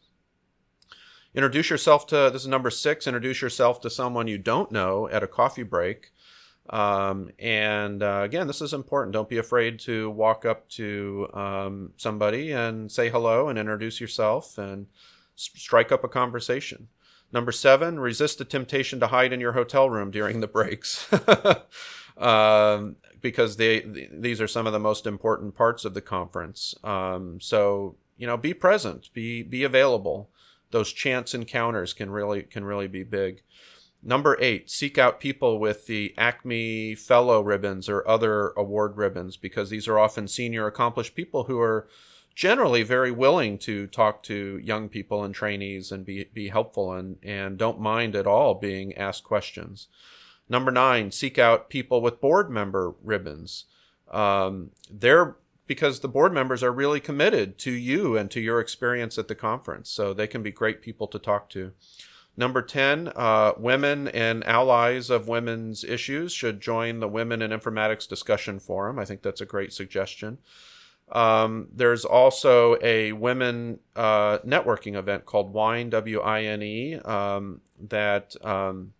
Introduce yourself to this is number six. Introduce yourself to someone you don't know at a coffee break. Um, and uh, again, this is important. Don't be afraid to walk up to um, somebody and say hello and introduce yourself and s- strike up a conversation. Number seven, resist the temptation to hide in your hotel room during the breaks. um, because they, these are some of the most important parts of the conference. Um, so, you know, be present, be, be available. Those chance encounters can really, can really be big. Number eight, seek out people with the ACMI Fellow ribbons or other award ribbons because these are often senior accomplished people who are generally very willing to talk to young people and trainees and be, be helpful and, and don't mind at all being asked questions. Number nine, seek out people with board member ribbons. Um, they're because the board members are really committed to you and to your experience at the conference, so they can be great people to talk to. Number 10, uh, women and allies of women's issues should join the Women in Informatics Discussion Forum. I think that's a great suggestion. Um, there's also a women uh, networking event called Wine, W I N E, um, that um,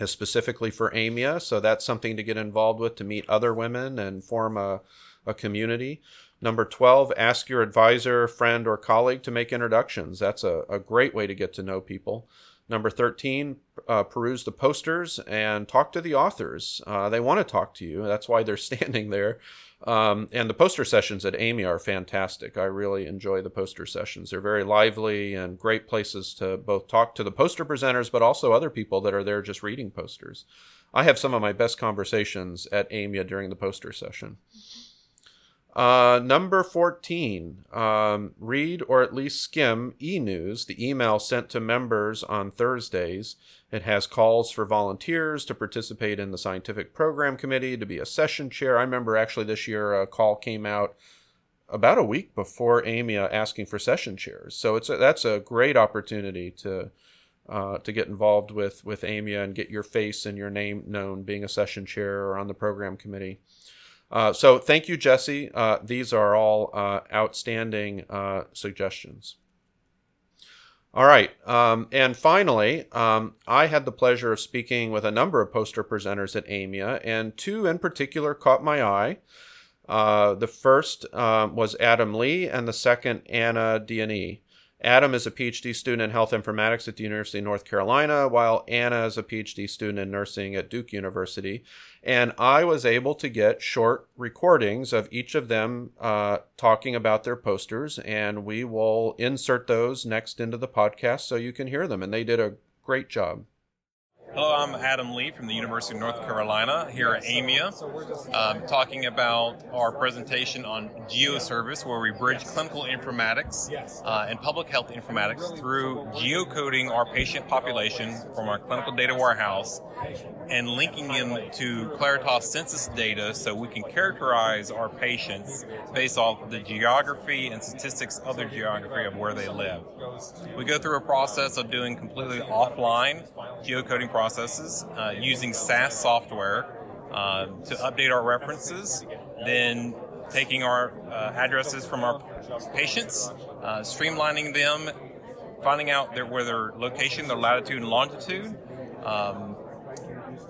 is specifically for AMIA. So that's something to get involved with to meet other women and form a, a community. Number 12, ask your advisor, friend, or colleague to make introductions. That's a, a great way to get to know people. Number 13, uh, peruse the posters and talk to the authors. Uh, they want to talk to you. That's why they're standing there. Um, and the poster sessions at AMIA are fantastic. I really enjoy the poster sessions. They're very lively and great places to both talk to the poster presenters, but also other people that are there just reading posters. I have some of my best conversations at AMIA during the poster session. Uh, number 14, um, read or at least skim e news, the email sent to members on Thursdays. It has calls for volunteers to participate in the scientific program committee, to be a session chair. I remember actually this year a call came out about a week before AMIA asking for session chairs. So it's a, that's a great opportunity to uh, to get involved with with AMIA and get your face and your name known, being a session chair or on the program committee. Uh, so thank you, Jessie. Uh, these are all uh, outstanding uh, suggestions. All right. Um, and finally, um, I had the pleasure of speaking with a number of poster presenters at AMIA, and two in particular caught my eye. Uh, the first um, was Adam Lee, and the second, Anna Diani. Adam is a PhD student in health informatics at the University of North Carolina, while Anna is a PhD student in nursing at Duke University. And I was able to get short recordings of each of them uh, talking about their posters, and we will insert those next into the podcast so you can hear them. And they did a great job. Hello, I'm Adam Lee from the University of North Carolina here at AMIA, um, talking about our presentation on GeoService, where we bridge clinical informatics uh, and public health informatics through geocoding our patient population from our clinical data warehouse and linking them to Claritas census data so we can characterize our patients based off the geography and statistics of their geography of where they live. We go through a process of doing completely offline geocoding processes uh, using SAS software uh, to update our references, then taking our uh, addresses from our patients, uh, streamlining them, finding out their, where their location, their latitude and longitude, um,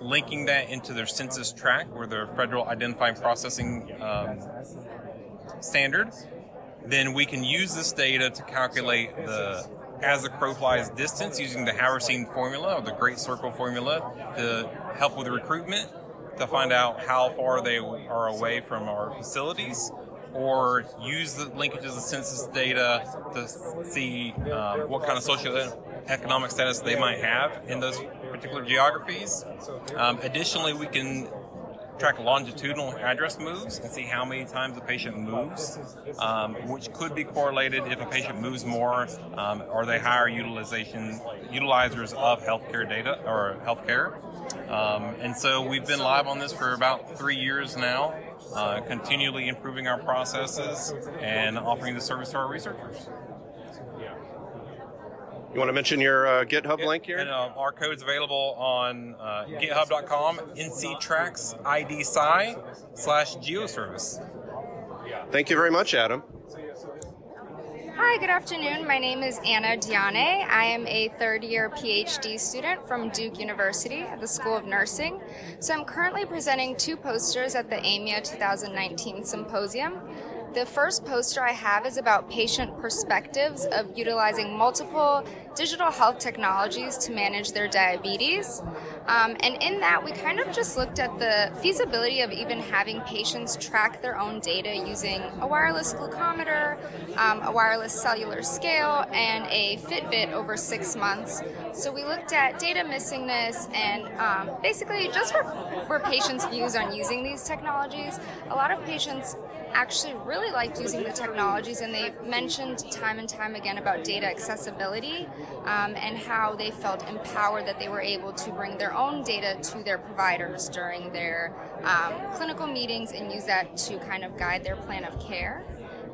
linking that into their census tract or their federal identifying processing um, standard, then we can use this data to calculate the as the crow flies distance using the Haversine formula or the Great Circle formula to help with recruitment to find out how far they are away from our facilities or use the linkages of census data to see um, what kind of socioeconomic status they might have in those particular geographies. Um, additionally, we can track longitudinal address moves and see how many times a patient moves, um, which could be correlated if a patient moves more, um, are they higher utilization utilizers of healthcare data or healthcare. Um, and so we've been live on this for about three years now, uh, continually improving our processes and offering the service to our researchers. You want to mention your uh, GitHub Yeah, link here? And uh, our code is available on uh, github.com, nctracks ID Sci slash geoservice. Thank you very much, Adam. Hi, good afternoon. My name is Anna Diane. I am a third year PhD student from Duke University at the School of Nursing. So I'm currently presenting two posters at the AMIA 2019 symposium. The first poster I have is about patient perspectives of utilizing multiple digital health technologies to manage their diabetes. Um, and in that, we kind of just looked at the feasibility of even having patients track their own data using a wireless glucometer, um, a wireless cellular scale, and a Fitbit over six months. So we looked at data missingness and um, basically just where patients' views on using these technologies. A lot of patients actually really liked using the technologies and they mentioned time and time again about data accessibility um, and how they felt empowered that they were able to bring their own data to their providers during their um, clinical meetings and use that to kind of guide their plan of care.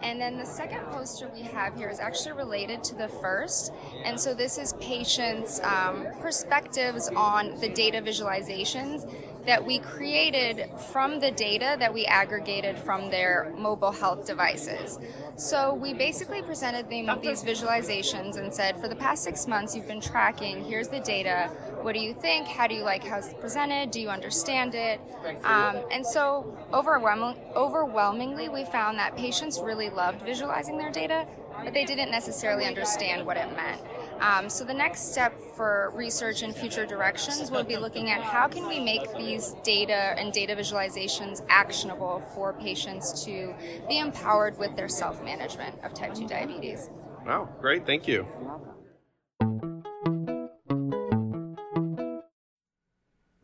And then the second poster we have here is actually related to the first. And so this is patients' um, perspectives on the data visualizations that we created from the data that we aggregated from their mobile health devices. So we basically presented them these visualizations and said, for the past six months, you've been tracking, here's the data. What do you think? How do you like how it's presented? Do you understand it? Um, and so overwhelming, overwhelmingly, we found that patients really loved visualizing their data, but they didn't necessarily understand what it meant. Um, so the next step for research and future directions will be looking at how can we make these data and data visualizations actionable for patients to be empowered with their self-management of type 2 diabetes. Wow, great. Thank you.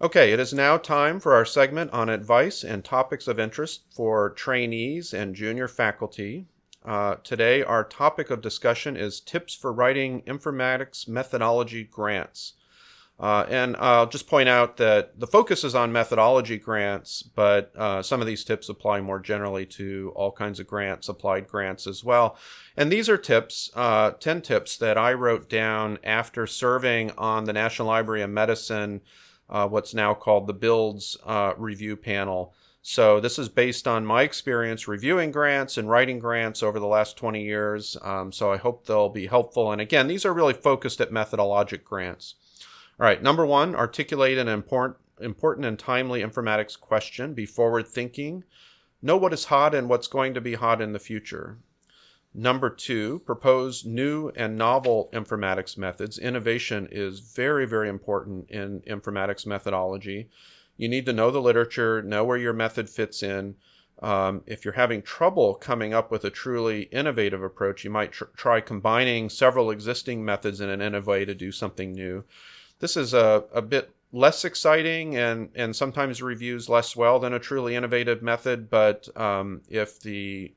Okay, it is now time for our segment on advice and topics of interest for trainees and junior faculty. Uh, today, our topic of discussion is tips for writing informatics methodology grants. Uh, and I'll just point out that the focus is on methodology grants, but uh, some of these tips apply more generally to all kinds of grants, applied grants as well. And these are tips, uh, 10 tips that I wrote down after serving on the National Library of Medicine, uh, what's now called the BUILDS uh, review panel. So this is based on my experience reviewing grants and writing grants over the last 20 years. Um, so I hope they'll be helpful. And again, these are really focused at methodologic grants. All right, number one, articulate an important, important and timely informatics question. Be forward thinking. Know what is hot and what's going to be hot in the future. Number two, propose new and novel informatics methods. Innovation is very, very important in informatics methodology. You need to know the literature, know where your method fits in. Um, if you're having trouble coming up with a truly innovative approach, you might tr- try combining several existing methods in an innovative way to do something new. This is a, a bit less exciting and, and sometimes reviews less well than a truly innovative method, but um, if the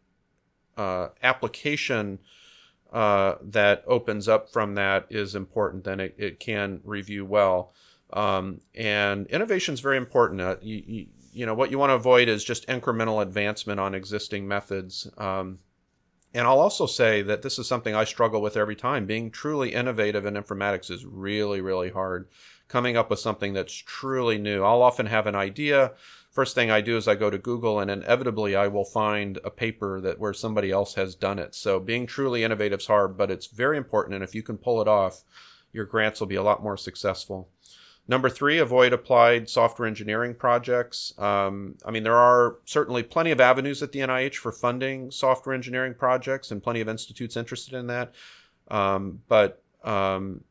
uh, application uh, that opens up from that is important, then it, it can review well. Um, and innovation is very important. Uh, you, you, you, know, what you want to avoid is just incremental advancement on existing methods. Um, and I'll also say that this is something I struggle with every time. Being truly innovative in informatics is really, really hard. Coming up with something that's truly new. I'll often have an idea. First thing I do is I go to Google, and inevitably I will find a paper that where somebody else has done it. So being truly innovative is hard, but it's very important. And if you can pull it off, your grants will be a lot more successful. Number three, avoid applied software engineering projects. Um, I mean, there are certainly plenty of avenues at the NIH for funding software engineering projects and plenty of institutes interested in that. Um, but um,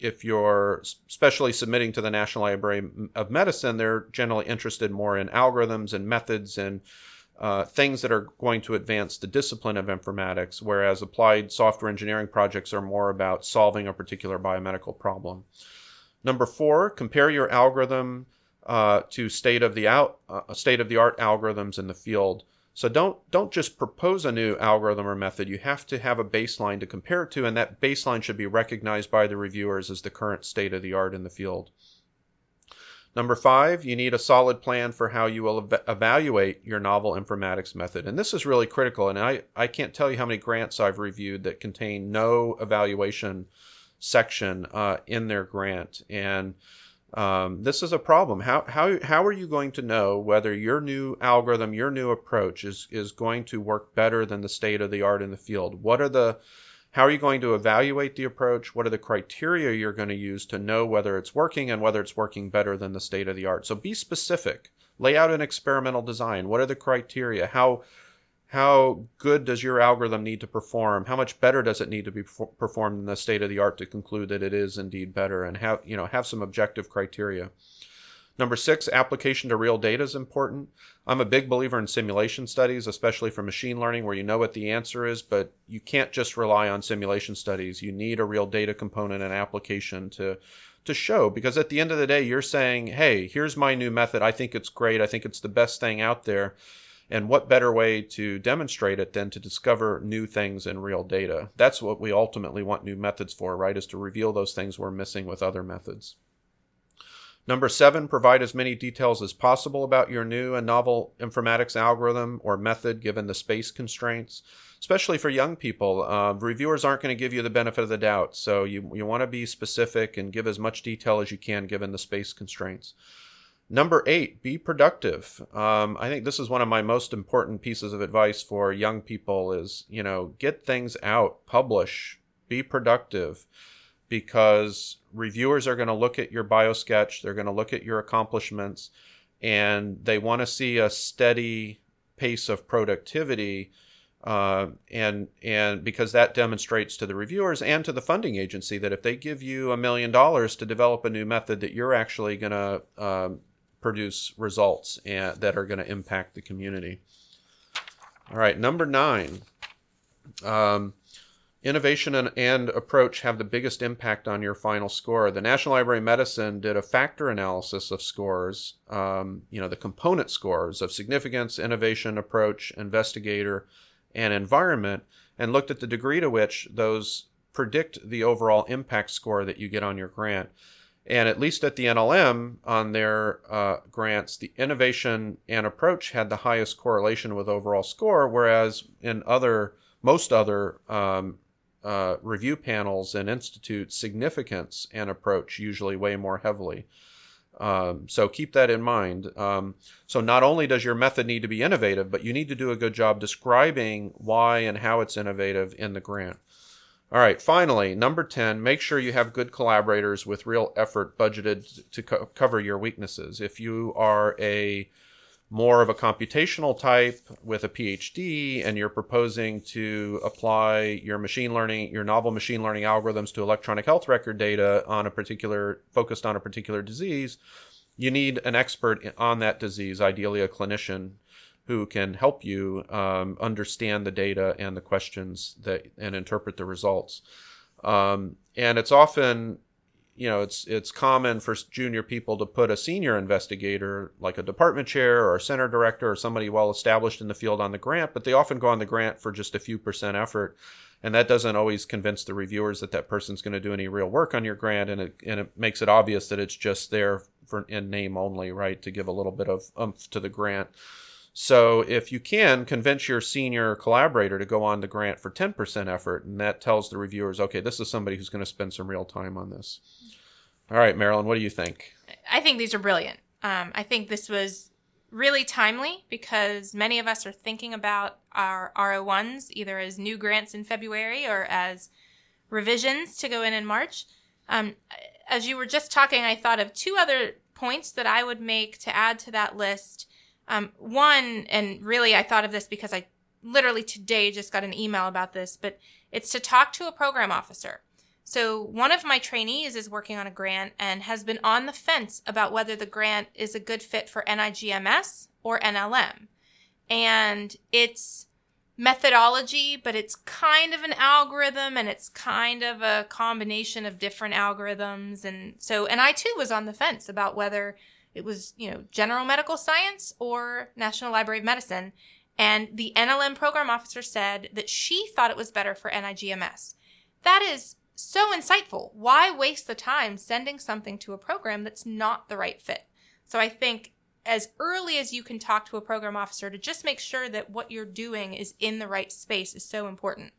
if you're especially submitting to the National Library of Medicine, they're generally interested more in algorithms and methods and uh, things that are going to advance the discipline of informatics, whereas applied software engineering projects are more about solving a particular biomedical problem. Number four, compare your algorithm uh, to state of the out uh, state of the art algorithms in the field. So don't don't just propose a new algorithm or method. You have to have a baseline to compare it to, and that baseline should be recognized by the reviewers as the current state of the art in the field. Number five, you need a solid plan for how you will ev- evaluate your novel informatics method. And this is really critical. And I, I can't tell you how many grants I've reviewed that contain no evaluation section uh, in their grant. And um, this is a problem. How, how, how are you going to know whether your new algorithm, your new approach is, is going to work better than the state of the art in the field? What are the how are you going to evaluate the approach? What are the criteria you're going to use to know whether it's working and whether it's working better than the state of the art? So be specific. Lay out an experimental design. What are the criteria? How how good does your algorithm need to perform? How much better does it need to be performed in the state of the art to conclude that it is indeed better? And have you know have some objective criteria. Number six, application to real data is important. I'm a big believer in simulation studies, especially for machine learning, where you know what the answer is, but you can't just rely on simulation studies. You need a real data component and application to to show because at the end of the day you're saying hey here's my new method i think it's great i think it's the best thing out there and what better way to demonstrate it than to discover new things in real data that's what we ultimately want new methods for right is to reveal those things we're missing with other methods Number seven, provide as many details as possible about your new and novel informatics algorithm or method given the space constraints, especially for young people. Uh, reviewers aren't going to give you the benefit of the doubt, so you, you want to be specific and give as much detail as you can given the space constraints. Number eight, be productive. Um, I think this is one of my most important pieces of advice for young people is, you know, get things out, publish, be productive because reviewers are going to look at your biosketch, they're going to look at your accomplishments, and they want to see a steady pace of productivity. Uh, and and because that demonstrates to the reviewers and to the funding agency that if they give you a million dollars to develop a new method, that you're actually going to um, produce results and, that are going to impact the community. All right, number nine. Um, innovation and, and, approach have the biggest impact on your final score. The National Library of Medicine did a factor analysis of scores, um, you know, the component scores of significance, innovation, approach, investigator, and environment, and looked at the degree to which those predict the overall impact score that you get on your grant. And at least at the NLM, on their uh, grants, the innovation and approach had the highest correlation with overall score, whereas in other most other um, uh, review panels and institutes significance and approach usually weigh more heavily. Um, so keep that in mind. Um, so not only does your method need to be innovative, but you need to do a good job describing why and how it's innovative in the grant. All right, finally, number 10, make sure you have good collaborators with real effort budgeted to co- cover your weaknesses. If you are a more of a computational type with a PhD and you're proposing to apply your machine learning, your novel machine learning algorithms to electronic health record data on a particular, focused on a particular disease, you need an expert on that disease, ideally a clinician who can help you um, understand the data and the questions that and interpret the results. Um, and it's often you know, it's it's common for junior people to put a senior investigator, like a department chair or a center director or somebody well established in the field, on the grant, but they often go on the grant for just a few percent effort, and that doesn't always convince the reviewers that that person's going to do any real work on your grant, and it and it makes it obvious that it's just there for in name only, right, to give a little bit of umph to the grant. So if you can convince your senior collaborator to go on the grant for 10% effort, and that tells the reviewers, okay, this is somebody who's going to spend some real time on this. All right, Marilyn, what do you think? I think these are brilliant. Um, I think this was really timely because many of us are thinking about our R01s either as new grants in February or as revisions to go in in March. Um, as you were just talking, I thought of two other points that I would make to add to that list. Um, one, and really I thought of this because I literally today just got an email about this, but it's to talk to a program officer. So, one of my trainees is working on a grant and has been on the fence about whether the grant is a good fit for NIGMS or NLM. And it's methodology, but it's kind of an algorithm and it's kind of a combination of different algorithms. And so, and I too was on the fence about whether It was, you know, general medical science or National Library of Medicine. And the NLM program officer said that she thought it was better for NIGMS. That is so insightful. Why waste the time sending something to a program that's not the right fit? So I think as early as you can talk to a program officer to just make sure that what you're doing is in the right space is so important.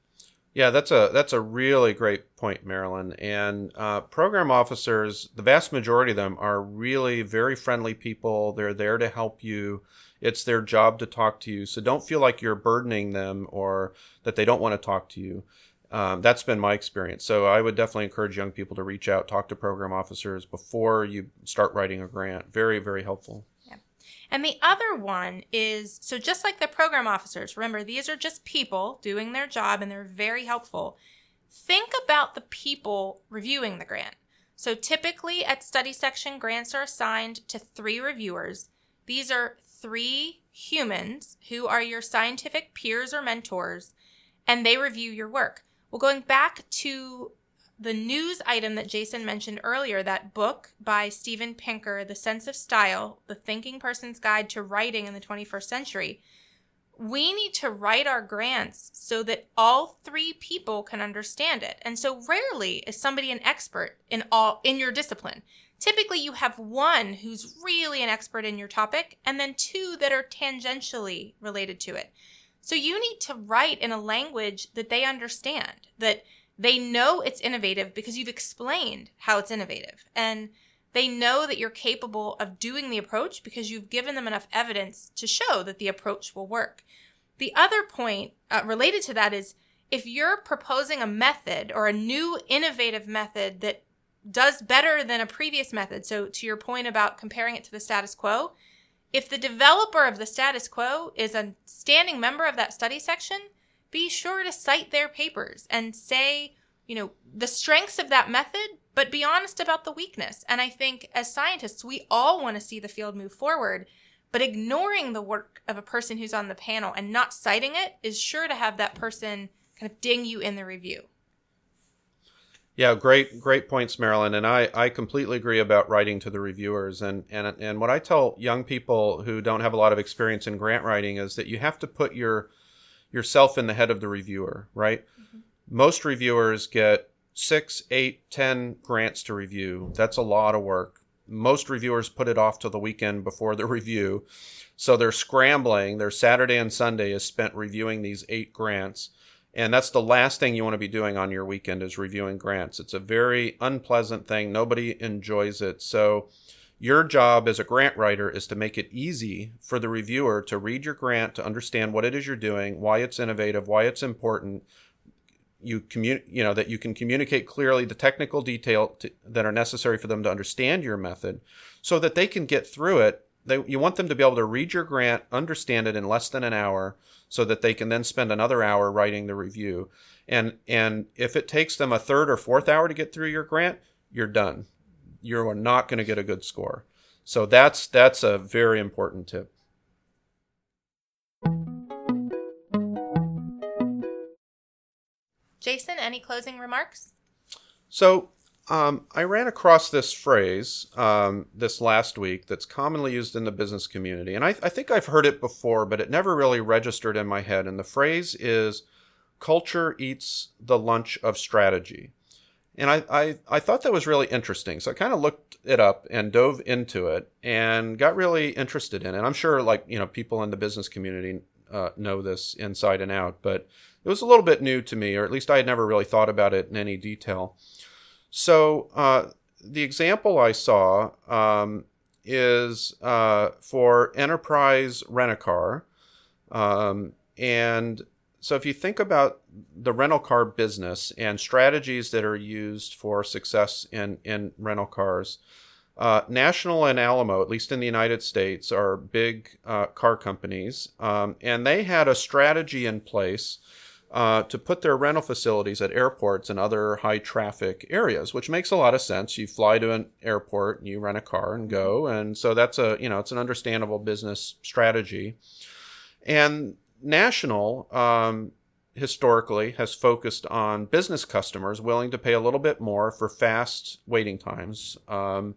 Yeah, that's a that's a really great point, Marilyn. And uh, program officers, the vast majority of them are really very friendly people. They're there to help you. It's their job to talk to you. So don't feel like you're burdening them or that they don't want to talk to you. Um, that's been my experience. So I would definitely encourage young people to reach out, talk to program officers before you start writing a grant. Very, very helpful. And the other one is so just like the program officers, remember, these are just people doing their job and they're very helpful. Think about the people reviewing the grant. So typically at study section, grants are assigned to three reviewers. These are three humans who are your scientific peers or mentors, and they review your work. Well, going back to the news item that Jason mentioned earlier, that book by Steven Pinker, The Sense of Style, The Thinking Person's Guide to Writing in the 21st Century, we need to write our grants so that all three people can understand it. And so rarely is somebody an expert in all in your discipline. Typically you have one who's really an expert in your topic and then two that are tangentially related to it. So you need to write in a language that they understand, that they know it's innovative because you've explained how it's innovative. And they know that you're capable of doing the approach because you've given them enough evidence to show that the approach will work. The other point uh, related to that is if you're proposing a method or a new innovative method that does better than a previous method, so to your point about comparing it to the status quo, if the developer of the status quo is a standing member of that study section, be sure to cite their papers and say, you know, the strengths of that method, but be honest about the weakness. And I think as scientists, we all want to see the field move forward, but ignoring the work of a person who's on the panel and not citing it is sure to have that person kind of ding you in the review. Yeah, great, great points, Marilyn. And I, I completely agree about writing to the reviewers. And, and, and what I tell young people who don't have a lot of experience in grant writing is that you have to put your yourself in the head of the reviewer, right? Mm-hmm. Most reviewers get six, eight, ten grants to review. That's a lot of work. Most reviewers put it off to the weekend before the review. So they're scrambling. Their Saturday and Sunday is spent reviewing these eight grants. And that's the last thing you want to be doing on your weekend is reviewing grants. It's a very unpleasant thing. Nobody enjoys it. So your job as a grant writer is to make it easy for the reviewer to read your grant, to understand what it is you're doing, why it's innovative, why it's important. You commun- you know that you can communicate clearly the technical detail to, that are necessary for them to understand your method, so that they can get through it. They, you want them to be able to read your grant, understand it in less than an hour, so that they can then spend another hour writing the review. And and if it takes them a third or fourth hour to get through your grant, you're done you are not going to get a good score. So that's that's a very important tip. Jason, any closing remarks? So um, I ran across this phrase um, this last week that's commonly used in the business community. And I, I, think I've heard it before, but it never really registered in my head. And the phrase is culture eats the lunch of strategy. And I, I, I thought that was really interesting. So I kind of looked it up and dove into it and got really interested in it. I'm sure, like, you know, people in the business community uh, know this inside and out, but it was a little bit new to me, or at least I had never really thought about it in any detail. So uh, the example I saw um, is uh, for Enterprise Rent a Car. Um, and so if you think about the rental car business and strategies that are used for success in, in rental cars, uh, National and Alamo, at least in the United States, are big uh, car companies, um, and they had a strategy in place uh, to put their rental facilities at airports and other high traffic areas, which makes a lot of sense. You fly to an airport and you rent a car and go, and so that's a you know it's an understandable business strategy. And National um, historically has focused on business customers willing to pay a little bit more for fast waiting times. Um,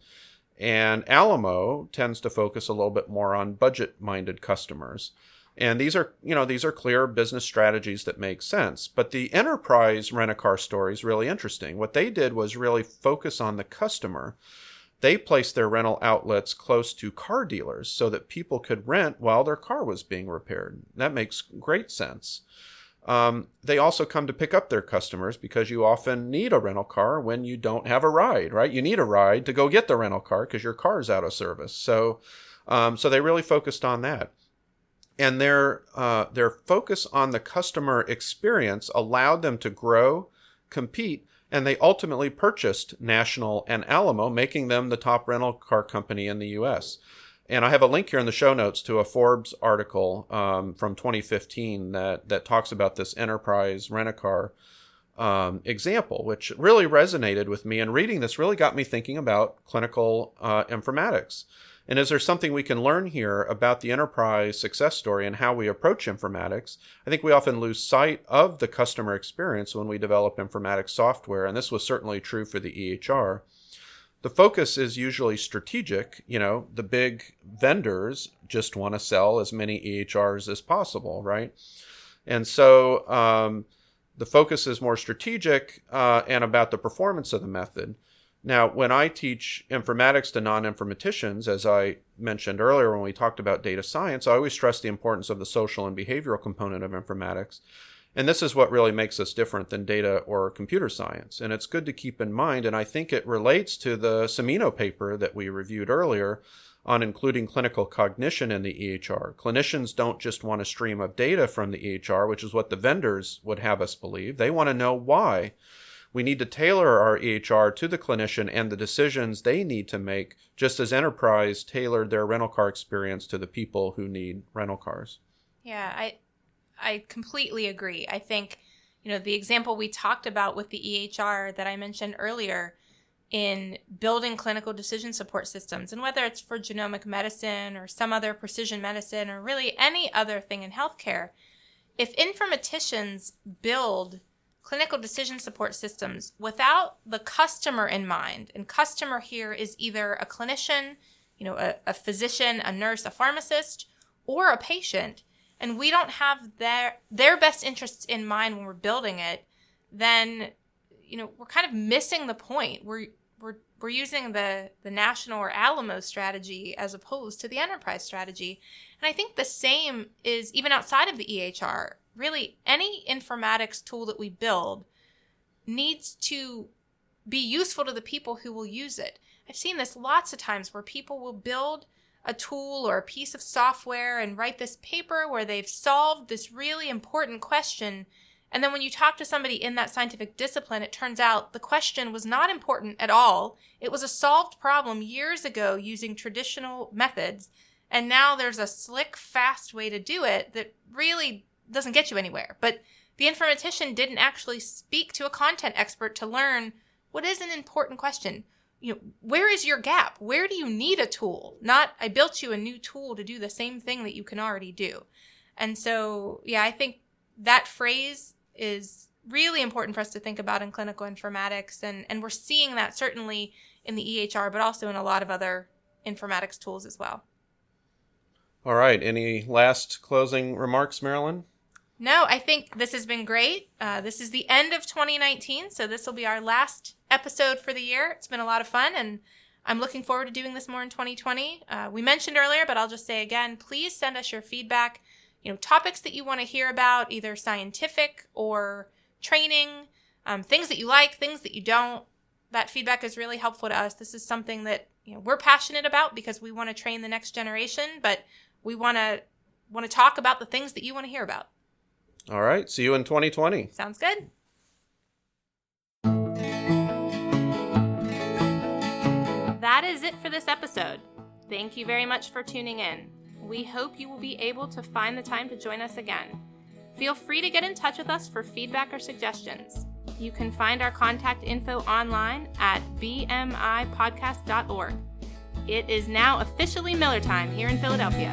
And Alamo tends to focus a little bit more on budget minded customers. And these are, you know, these are clear business strategies that make sense. But the enterprise rent a car story is really interesting. What they did was really focus on the customer. They placed their rental outlets close to car dealers so that people could rent while their car was being repaired. That makes great sense. Um, they also come to pick up their customers because you often need a rental car when you don't have a ride, right? You need a ride to go get the rental car because your car is out of service. So, um, so they really focused on that and their uh, their focus on the customer experience allowed them to grow, compete, and they ultimately purchased National and Alamo, making them the top rental car company in the U.S. And I have a link here in the show notes to a Forbes article um, from 2015 that that talks about this enterprise rent a car um, example, which really resonated with me. And reading this really got me thinking about clinical uh, informatics. And is there something we can learn here about the enterprise success story and how we approach informatics? I think we often lose sight of the customer experience when we develop informatics software, and this was certainly true for the EHR. The focus is usually strategic. You know, the big vendors just want to sell as many EHRs as possible, right? And so um, the focus is more strategic uh, and about the performance of the method. Now, when I teach informatics to non informaticians, as I mentioned earlier when we talked about data science, I always stress the importance of the social and behavioral component of informatics. And this is what really makes us different than data or computer science. And it's good to keep in mind, and I think it relates to the Cimino paper that we reviewed earlier on including clinical cognition in the EHR. Clinicians don't just want a stream of data from the EHR, which is what the vendors would have us believe. They want to know why we need to tailor our EHR to the clinician and the decisions they need to make, just as Enterprise tailored their rental car experience to the people who need rental cars. Yeah, I I completely agree. I think, you know, the example we talked about with the EHR that I mentioned earlier in building clinical decision support systems, and whether it's for genomic medicine or some other precision medicine or really any other thing in healthcare, if informaticians build clinical decision support systems without the customer in mind. And customer here is either a clinician, you know, a, a physician, a nurse, a pharmacist, or a patient, and we don't have their their best interests in mind when we're building it, then you know, we're kind of missing the point. We're we're we're using the the national or Alamo strategy as opposed to the enterprise strategy. And I think the same is even outside of the EHR really any informatics tool that we build needs to be useful to the people who will use it. I've seen this lots of times where people will build a tool or a piece of software and write this paper where they've solved this really important question. And then when you talk to somebody in that scientific discipline, it turns out the question was not important at all. It was a solved problem years ago using traditional methods. And now there's a slick, fast way to do it that really doesn't get you anywhere. But the informatician didn't actually speak to a content expert to learn what is an important question. You know, where is your gap? Where do you need a tool? Not I built you a new tool to do the same thing that you can already do. And so, yeah, I think that phrase is really important for us to think about in clinical informatics and and we're seeing that certainly in the EHR but also in a lot of other informatics tools as well. All right, any last closing remarks, Marilyn? No, I think this has been great. Uh, this is the end of 2019, so this will be our last episode for the year. It's been a lot of fun, and I'm looking forward to doing this more in 2020. Uh, we mentioned earlier, but I'll just say again please send us your feedback. You know, topics that you want to hear about, either scientific or training, um, things that you like, things that you don't. That feedback is really helpful to us. This is something that you know we're passionate about because we want to train the next generation, but we want to want to talk about the things that you want to hear about. All right. See you in 2020. Sounds good. That is it for this episode. Thank you very much for tuning in. We hope you will be able to find the time to join us again. Feel free to get in touch with us for feedback or suggestions. You can find our contact info online at bmipodcast.org. It is now officially Miller time here in Philadelphia.